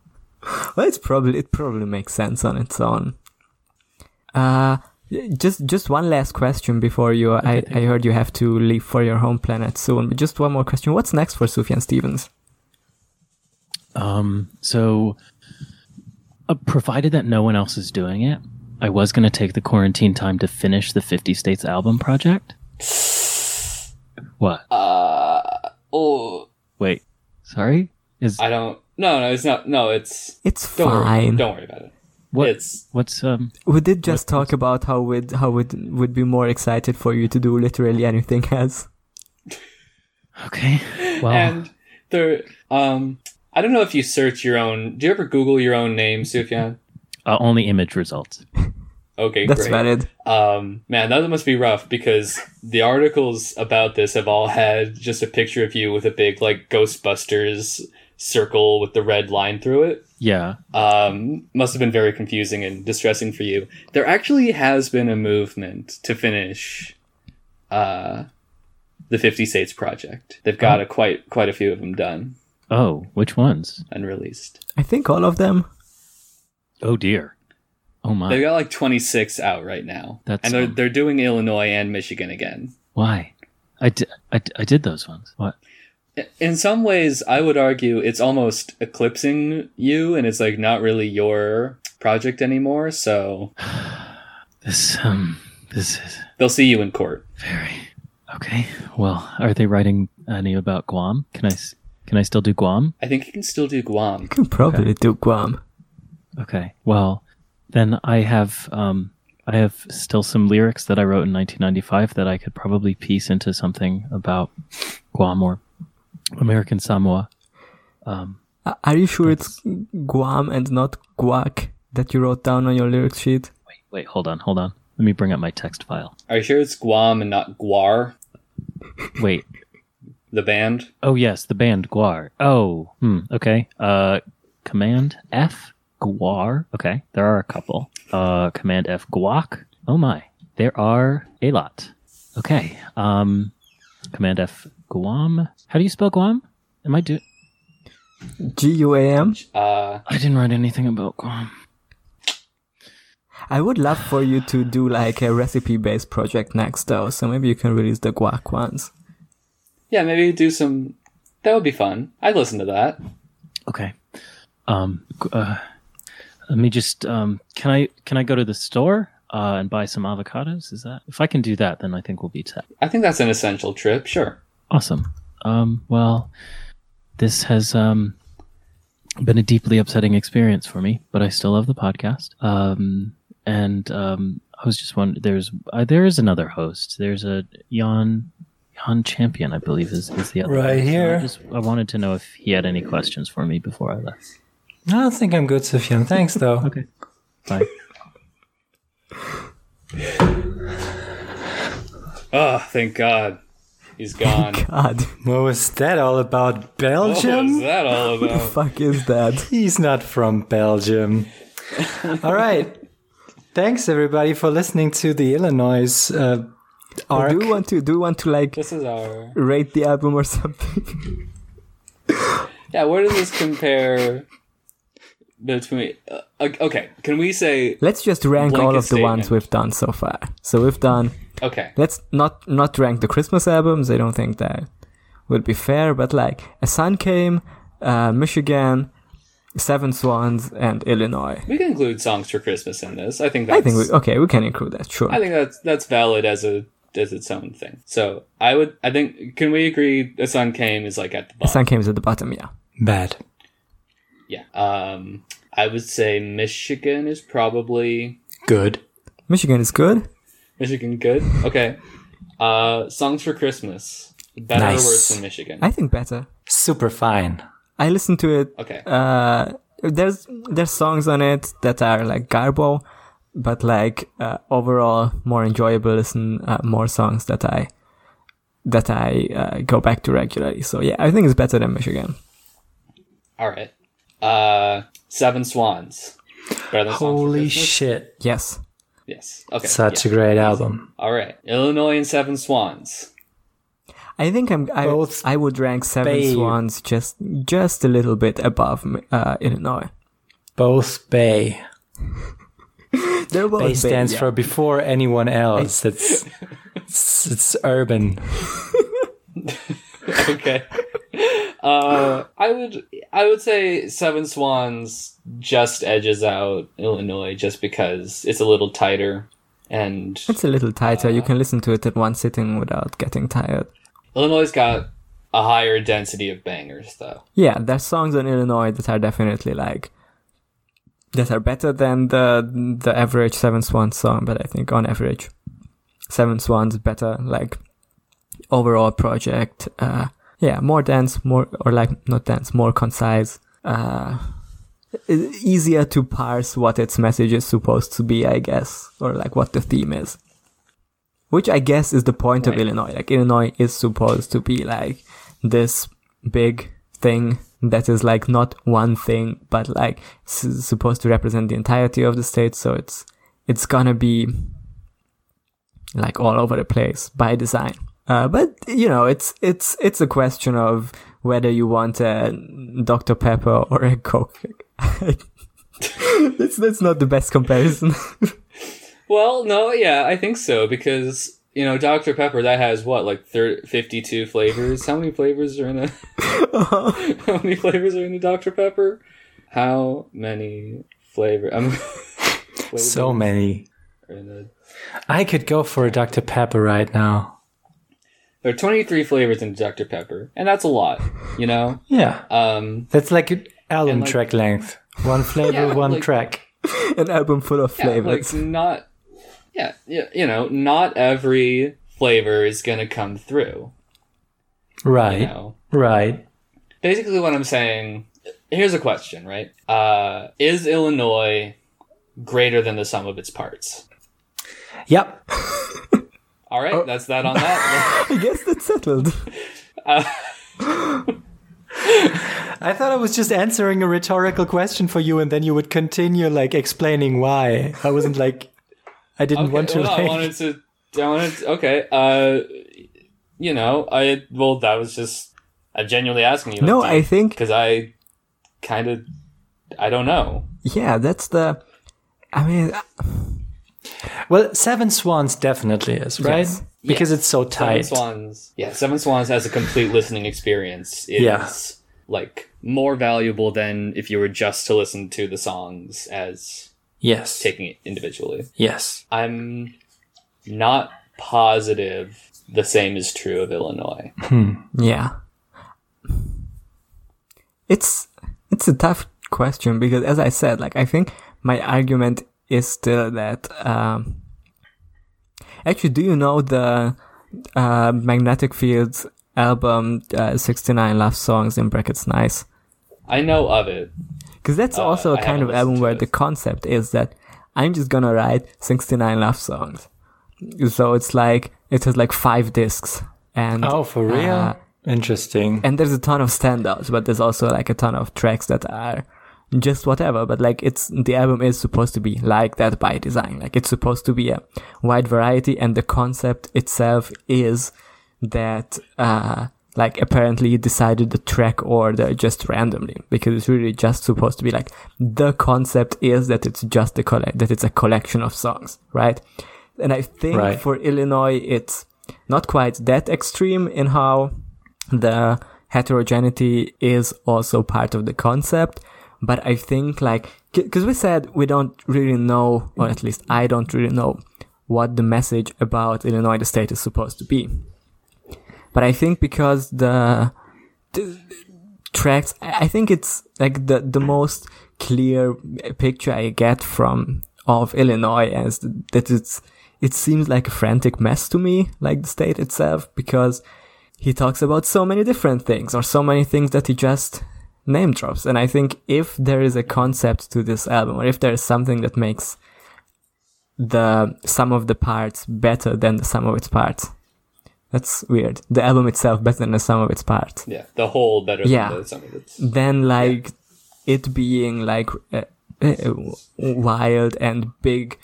A: Well, it's probably it probably makes sense on its own. Uh just just one last question before you. I I heard you have to leave for your home planet soon. But just one more question. What's next for Sufjan Stevens?
E: Um, so, uh, provided that no one else is doing it, I was going to take the quarantine time to finish the 50 States album project. (sighs) What?
D: Uh, oh,
E: Wait, sorry? Is
D: I don't. No, no, it's not. No, it's.
A: It's
D: Don't worry.
A: fine.
D: Don't worry about it.
E: What?
D: It's
E: What's um?
A: We did just talk about how would how would would be more excited for you to do literally anything (laughs) else.
E: Okay. Well,
D: and there. Um, I don't know if you search your own. Do you ever Google your own name, Sufjan?
E: uh, only image results.
D: Okay,
A: That's
D: great.
A: valid.
D: Um, man, that must be rough because the articles about this have all had just a picture of you with a big like Ghostbusters circle with the red line through it.
E: Yeah.
D: Um, must have been very confusing and distressing for you. There actually has been a movement to finish, uh, the Fifty States project. They've got a quite quite a few of them done
E: Oh, which ones?
D: Unreleased.
A: I think all of them.
E: Oh dear. Oh my.
D: They've got like twenty six out right now,
E: That's,
D: and they're
E: um,
D: they're doing Illinois and Michigan again.
E: Why? I did. I, I did those ones. What?
D: In some ways i would argue it's almost eclipsing you and it's like not really your project anymore so (sighs)
E: This um. This is
D: they'll see you in court
E: very okay. Well, are they writing any about Guam? Can I? s- Can I still do Guam?
D: i think you can still do guam
A: You can probably do Guam.
E: Okay. Well, then I have um I have still some lyrics that I wrote in 1995 that I could probably piece into something about Guam or American Samoa. Um,
A: Are you sure it's Guam and not Guac that you wrote down on your lyric sheet?
E: wait, wait, hold on, hold on. Let me bring up my text file.
D: Are you sure it's Guam and not GWAR,
E: Wait.
D: the band?
E: Oh yes, the band GWAR. Oh, hmm. Okay. Uh, Command F GWAR. Okay, there are a couple. Uh, Command F Guac. Oh my, there are a lot. Okay. Um, Command F Guam. How do you spell Guam? Am I do?
A: G U A M.
D: Uh,
E: I didn't write anything about Guam.
A: I would love for you to do like a recipe based project next though, so maybe you can release the guac ones.
D: yeah, maybe do some. That would be fun. I'd listen to that.
E: Okay. Um, uh, let me just. Um, can I can I go to the store uh, and buy some avocados? Is that if I can do that, then I think we'll be set.
D: I think that's an essential trip. Sure.
E: Awesome. Um, well, this has um, been a deeply upsetting experience for me, but I still love the podcast. Um, and um, I was just wondering, there's uh, there is another host. There's a Jan Jan Champion, I believe, is, is the other.
C: Right
E: host. So
C: here.
E: I just I wanted to know if he had any questions for me before I left.
C: I don't think I'm good, Sufjan. Thanks, though. (laughs)
E: Okay. Bye.
D: Oh, thank God. He's gone. (laughs)
A: God,
C: What was that all about? Belgium?
D: What was that all about?
A: the fuck is that? (laughs)
C: He's not from Belgium. (laughs) all right. Thanks, everybody, for listening to the Illinois uh, arc.
A: Do you want to do you want to like
D: This is our.
A: rate the album or something?
D: Yeah, where does this compare between. Uh, okay, can we say.
A: Let's just rank all
D: Blanket
A: of the ones we've done so far. So we've done.
D: Okay.
A: Let's not not rank the Christmas albums. I don't think that would be fair. But like, a sun came, uh, Michigan, Seven Swans, and Illinois.
D: We can include songs for Christmas in this. I think that's.
A: I think we okay. We can include that. Sure.
D: I think that's that's valid as a as its own thing. So I would I think can we agree A sun came is like at the bottom.
A: A Sun came is at the bottom. Yeah.
C: Bad.
D: Yeah. Um I would say Michigan is probably
C: Good.
A: Michigan is good.
D: Michigan good. Okay. Uh songs for Christmas. Better
C: Nice.
D: or worse than Michigan?
A: I think better.
C: Super fine.
A: I listened to it
D: okay.
A: uh there's there's songs on it that are like garbo but like uh, overall more enjoyable listen uh, more songs that i that i uh, go back to regularly so yeah i think it's better than michigan
D: All right. Uh Seven Swans. Better than Songs for
C: Holy shit.
A: yes
D: Yes. Okay.
C: Such
D: yeah.
C: a great album.
D: All right. Illinois and Seven Swans.
A: i think i'm i,
C: Both
A: I would rank seven
C: babe.
A: swans just just a little bit above uh, illinois
C: Both Bay. (laughs)
A: they're both
C: Bay
A: big,
C: stands
A: yeah.
C: for before anyone else. That's it's, it's urban. (laughs) (laughs)
D: okay. Uh, I would I would say Seven Swans just edges out Illinois just because it's a little tighter, and
A: it's a little tighter
C: Uh,
A: you can listen to it at one sitting without getting tired
D: Illinois got a higher density of bangers though.
A: Yeah, there's songs in Illinois that are definitely like that are better than the the average Seven Swans song, but I think on average, Seven Swans is better like overall project. Uh, yeah, more dense, more or like not dense, more concise. Uh, easier to parse what its message is supposed to be, I guess, or like what the theme is. Which I guess is the point of Illinois. Like Illinois is supposed to be like this big thing that is like not one thing, but like s- supposed to represent the entirety of the state. So it's it's gonna be like all over the place by design. Uh, but you know, it's it's it's a question of whether you want a Dr Pepper or a Coke. (laughs) that's that's not the best comparison. (laughs)
D: Well, no, yeah, I think so because you know Dr Pepper that has what like thir- 52 flavors. How many flavors are in a (laughs) How many flavors are in a Dr Pepper? How many flavor? Um, flavors
C: So many.
D: are in a-
C: I could go for a Dr. Pepper right now.
D: There are 23 flavors in Dr Pepper, and that's a lot, you know.
C: Yeah.
D: Um,
C: That's like an album
D: like-
C: track length. One (laughs) flavor,
D: Yeah,
C: one
D: like-
C: track.
A: An album full of
D: yeah,
A: flavors.
D: like not, yeah, yeah, you know, not every flavor is gonna come through.
C: Right.
D: You know,
C: Right.
D: basically what I'm saying. Here's a question, right? Uh, is Illinois greater than the sum of its parts?
C: Yep. (laughs)
D: All right, that's that on that. (laughs)
A: I guess that's settled. (laughs)
C: I thought I was just answering a rhetorical question for you, and then you would continue like explaining why. I wasn't like, I didn't
D: Okay,
C: want to.
D: well, I wanted to. I wanted. To, okay. Uh, you know, I well, that was just. I'm genuinely asking you.
A: No, I think
D: because I kind of. I don't know.
A: yeah, that's the. I mean,
C: Well, Seven Swans definitely is right
A: Yes.
C: because it's so tight. Seven.
D: Swans. Yeah, Seven Swans has a complete listening experience. It's
C: Yeah.
D: like more valuable than if you were just to listen to the songs as
C: Yes.
D: taking it individually.
C: Yes.
D: I'm not positive the same is true of Illinois. Hmm.
A: yeah. It's it's a tough question because, as I said, like I think my argument is still that. Um, actually, do you know the uh, Magnetic Fields album, uh, 69 Love Songs in brackets Nice?
D: I know of it.
A: Because that's
D: Uh,
A: also a
D: I
A: kind of album where
D: it.
A: the concept is that I'm just gonna write 69 love songs. So it's like, it has like five discs. And,
C: Oh, for real?
A: uh,
C: Interesting.
A: and there's a ton of standouts, but there's also like a ton of tracks that are just whatever. But like it's, the album is supposed to be like that by design. Like it's supposed to be a wide variety and the concept itself is that, uh, like apparently you decided the track order just randomly because it's really just supposed to be like the concept is that it's just a collect that it's a collection of songs, right? And I think
C: Right.
A: for Illinois it's not quite that extreme in how the heterogeneity is also part of the concept. But I think like, cause we said we don't really know, or at least I don't really know what the message about Illinois the state is supposed to be. But I think because the, the tracks, I I think it's like the, the most clear picture I get from of Illinois as that it's, it seems like a frantic mess to me, like the state itself, because he talks about so many different things or so many things that he just name drops. And I think if there is a concept to this album or if there is something that makes the sum of the parts better than the sum of its parts, that's weird. The album itself better than the sum of its parts.
D: Yeah, the whole better
A: Yeah.
D: than the, some of it.
A: Then like it being like uh, uh, wild and big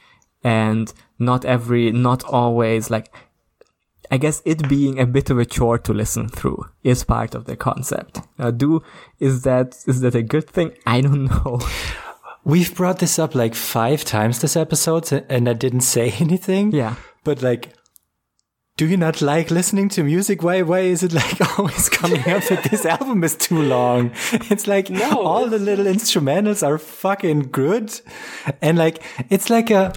A: and not every, not always like, I guess it being a bit of a chore to listen through is part of the concept. Uh, do, is that, is that a good thing? I don't (laughs) know.
C: We've brought this up like five times this episode, and I didn't say (laughs) anything.
A: Yeah.
C: But like, do you not like listening to music? Why why is it like (laughs) always coming up that this album is too long? It's like
D: No,
C: all the little instrumentals are fucking good. And like it's like a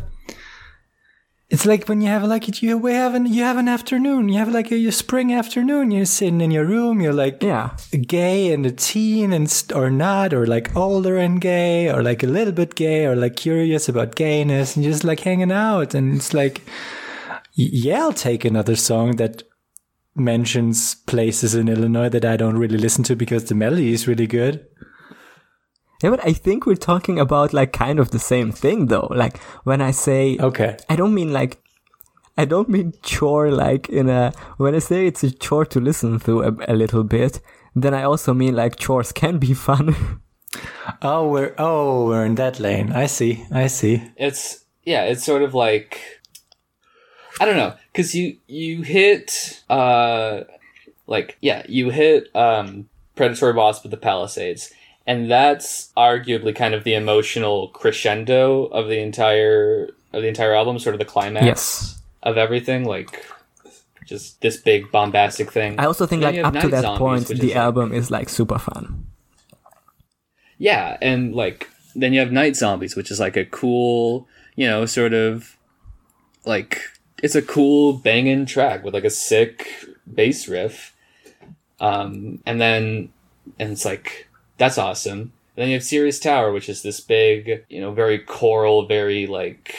C: it's like when you have like you we have an you have an afternoon, you have like a, your spring afternoon, you're sitting in your room, you're like
A: Yeah.
C: gay and a teen and st- or not or like older and gay or like a little bit gay or like curious about gayness and just like hanging out. And it's like yeah i'll take another song that mentions places in illinois that i don't really listen to because the melody is really good
A: Yeah, but I think we're talking about like kind of the same thing though. Like when I say,
C: okay.
A: I don't mean like, I don't mean chore like in a, when I say it's a chore to listen through a, a little bit, then I also mean like chores can be fun. (laughs)
C: oh we're oh we're in that lane. I see. I see.
D: It's yeah, it's sort of like I don't know, because you you hit uh like yeah, you hit um predatory wasp with the Palisades, and that's arguably kind of the emotional crescendo of the entire of the entire album, sort of the climax
A: yes.
D: of everything, like just this big bombastic thing.
A: I also think like up to that
D: Zombies,
A: point, the
D: is,
A: album is like super fun.
D: Yeah, and like then you have Night Zombies, which is like a cool, you know, sort of like it's a cool banging track with like a sick bass riff. Um and then and it's like that's awesome. And then you have Seer's Tower, which is this big, you know, very choral, very like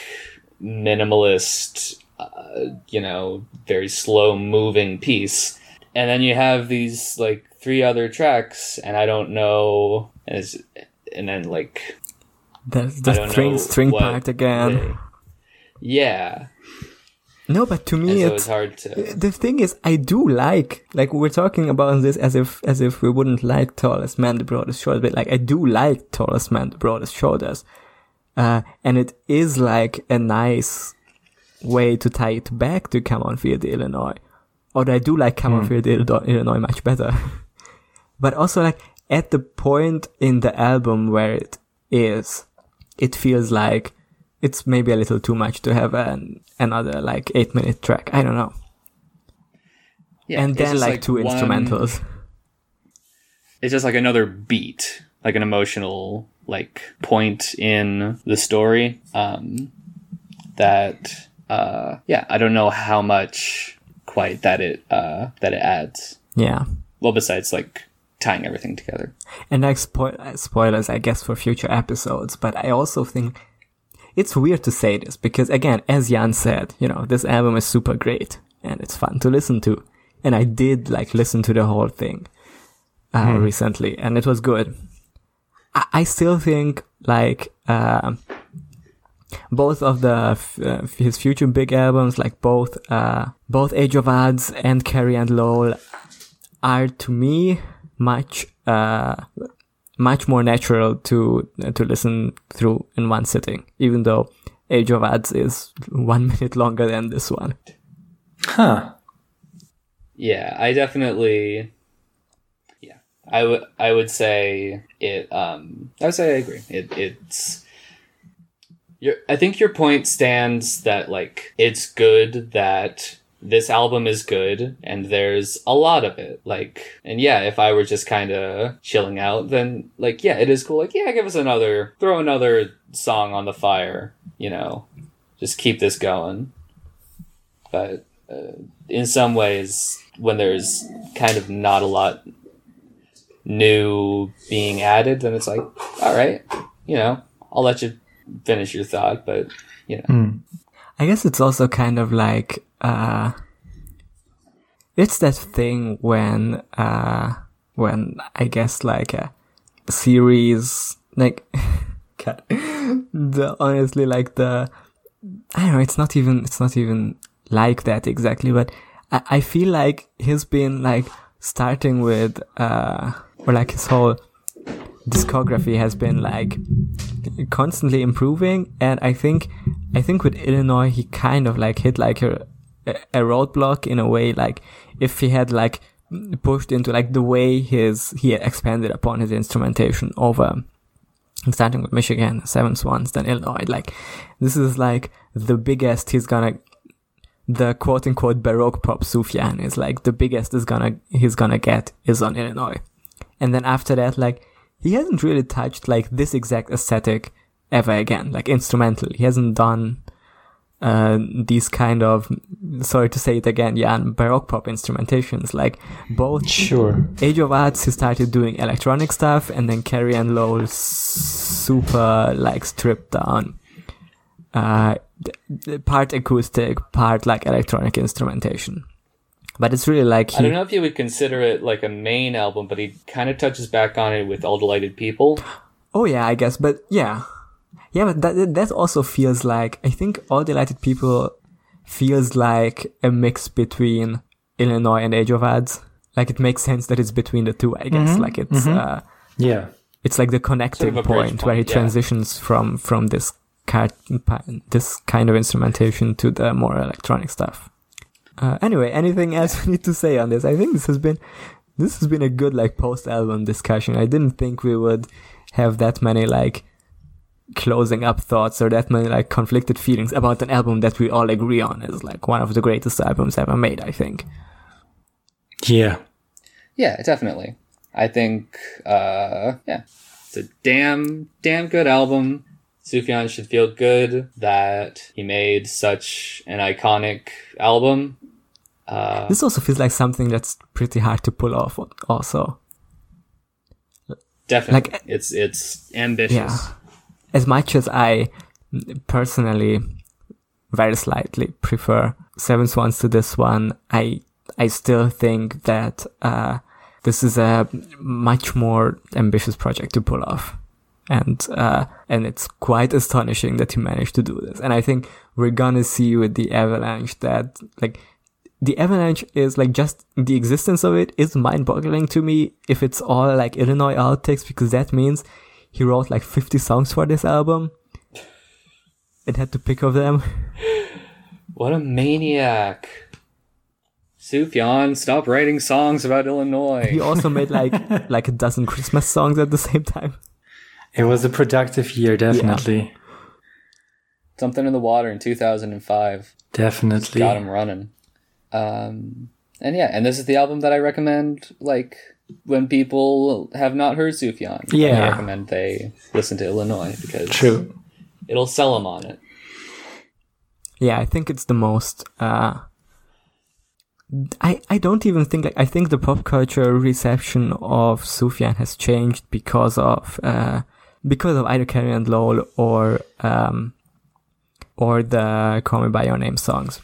D: minimalist, uh, you know, very slow moving piece. And then you have these like three other tracks, and I don't know, and, and then like I
A: the string string part again.
D: they- yeah,
A: No, but to
D: and
A: me,
D: so
A: it's
D: it's hard to.
A: the thing is, I do like like we're talking about this as if as if we wouldn't like tallest man, the broadest shoulders, but like I do like tallest man, the broadest shoulders, uh, and it is like a nice way to tie it back to Come on Field, Illinois. Although I do like Come on Field, Illi- Illinois much better, (laughs) but also like at the point in the album where it is, it feels like it's maybe a little too much to have an another like eight minute track. I don't know
D: Yeah,
A: and then
D: just
A: like, two
D: one-
A: instrumentals.
D: It's just like another beat, like an emotional like point in the story. Um, that uh, yeah, I don't know how much quite that it uh, that it adds.
A: Yeah,
D: Well, besides like tying everything together.
A: and like spoil- uh, spoilers, I guess for future episodes. But I also think it's weird to say this because again, as Jan said, you know, this album is super great and it's fun to listen to. And I did like listen to the whole thing uh, recently, and it was good. I, I still think like. Uh, both of the f- uh, his future big albums, like both uh, both Age of Adz and Carrie and Lowell, are to me much uh, much more natural to to listen through in one sitting. Even though Age of Adz is (laughs) one minute longer than this one.
C: Huh.
D: Yeah, I definitely. Yeah, I would. I would say it. Um, I would say I agree. It. It's. Your. I think your point stands that like it's good that this album is good and there's a lot of it. Like, and yeah, if I were just kind of chilling out, then like yeah, it is cool. Like yeah, give us another. Throw another song on the fire. You know, just keep this going. But uh, in some ways, when there's kind of not a lot new being added, then it's like, all right, you know, I'll let you finish your thought, but you know,
A: I guess it's also kind of like uh it's that thing when uh when I guess like a series like (laughs) God, the honestly like the I don't know it's not even it's not even like that exactly but I, I feel like he's been like starting with uh or like his whole discography has been like constantly improving and i think i think with illinois he kind of like hit like a, a roadblock in a way like if he had like pushed into like the way his he had expanded upon his instrumentation over starting with michigan seven swans then illinois like this is like the biggest he's gonna the quote unquote baroque pop sufjan is like the biggest is gonna he's gonna get is on illinois and then after that like he hasn't really touched like this exact aesthetic ever again, like instrumental. He hasn't done uh, these kind of, sorry to say it again, yeah, baroque pop instrumentations. Like both
C: Sure.
A: Age of Adz, he started doing electronic stuff, and then Carrie and Lowell super like stripped down. Uh, th- th- part acoustic, part like electronic instrumentation. But it's really like
D: I don't know if you would consider it like a main album, but he kind of touches back on it with All Delighted People.
A: Oh yeah, I guess, but yeah, yeah, but that that also feels like I think All Delighted People feels like a mix between Illinois and Age of Adz. Like it makes sense that it's between the two. I guess like it's uh,
C: Yeah.
A: it's like the connecting
D: Sort of
A: point where he
D: yeah.
A: transitions from from this car- this kind of instrumentation to the more electronic stuff. Uh, anyway, anything else we need to say on this? I think this has been this has been a good like post album discussion. I didn't think we would have that many like closing up thoughts or that many like conflicted feelings about an album that we all agree on is like one of the greatest albums ever made. I think.
C: Yeah.
D: Yeah, definitely. I think, uh, yeah, it's a damn, damn good album. Sufjan should feel good that he made such an iconic album. Uh,
A: This also feels like something that's pretty hard to pull off. Also,
D: definitely,
A: like-
D: it's it's ambitious.
A: Yeah. As much as I personally very slightly prefer Seven Swans to this one, I I still think that uh, this is a much more ambitious project to pull off. and uh, and it's quite astonishing that he managed to do this. And I think we're gonna see with the Avalanche that like the Avalanche is like just the existence of it is mind-boggling to me. If it's all like Illinois outtakes, because that means he wrote like 50 songs for this album. It had to pick of them. (laughs)
D: What a maniac. Sufjan, stop writing songs about Illinois.
A: He also made like (laughs) like a dozen Christmas songs at the same time.
C: It was a productive year, definitely.
D: Something in the water in 2005.
C: Definitely.
D: Got him running. Um, and yeah, and this is the album that I recommend, like, when people have not heard Sufjan.
C: Yeah.
D: I recommend they listen to Illinois because
C: True.
D: it'll sell them on it.
A: Yeah, I think it's the most. Uh, I I don't even think like I think the pop culture reception of Sufjan has changed because of uh, because of either Carrie and Lowell or um, or the Call Me by Your Name songs.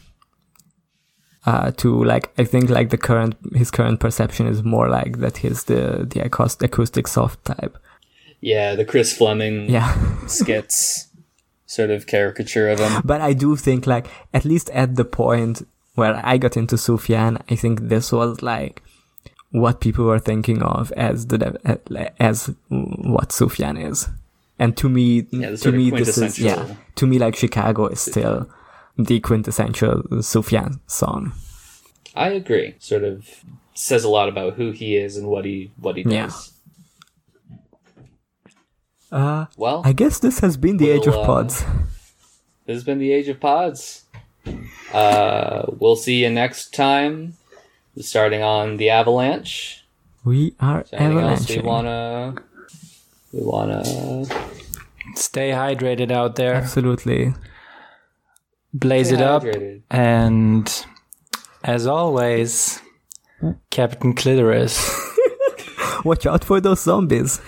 A: Uh, to like I think like the current his current perception is more like that he's the the acoustic soft type.
D: Yeah, the Chris Fleming
A: Yeah. (laughs)
D: skits sort of caricature of him.
A: But I do think like at least at the point where I got into Sufjan, I think this was like what people were thinking of as the dev- as what Sufjan is. And to me,
D: Yeah,
A: to me, this is yeah. To me, like Chicago is still the quintessential Sufjan song.
D: I agree. Sort of says a lot about who he is and what he what he does.
A: Yeah. Uh,
D: Well,
A: I guess this has been the age of
D: We'll, uh,
A: pods.
D: this has been the age of pods. Uh, we'll see you next time. Starting on the Avalanche.
A: We are
D: Is there anything else we wanna? We wanna
C: Stay hydrated out there.
A: Absolutely.
C: Blaze
D: stay
C: it up. And as always, Captain Clitoris. (laughs)
A: Watch out for those zombies.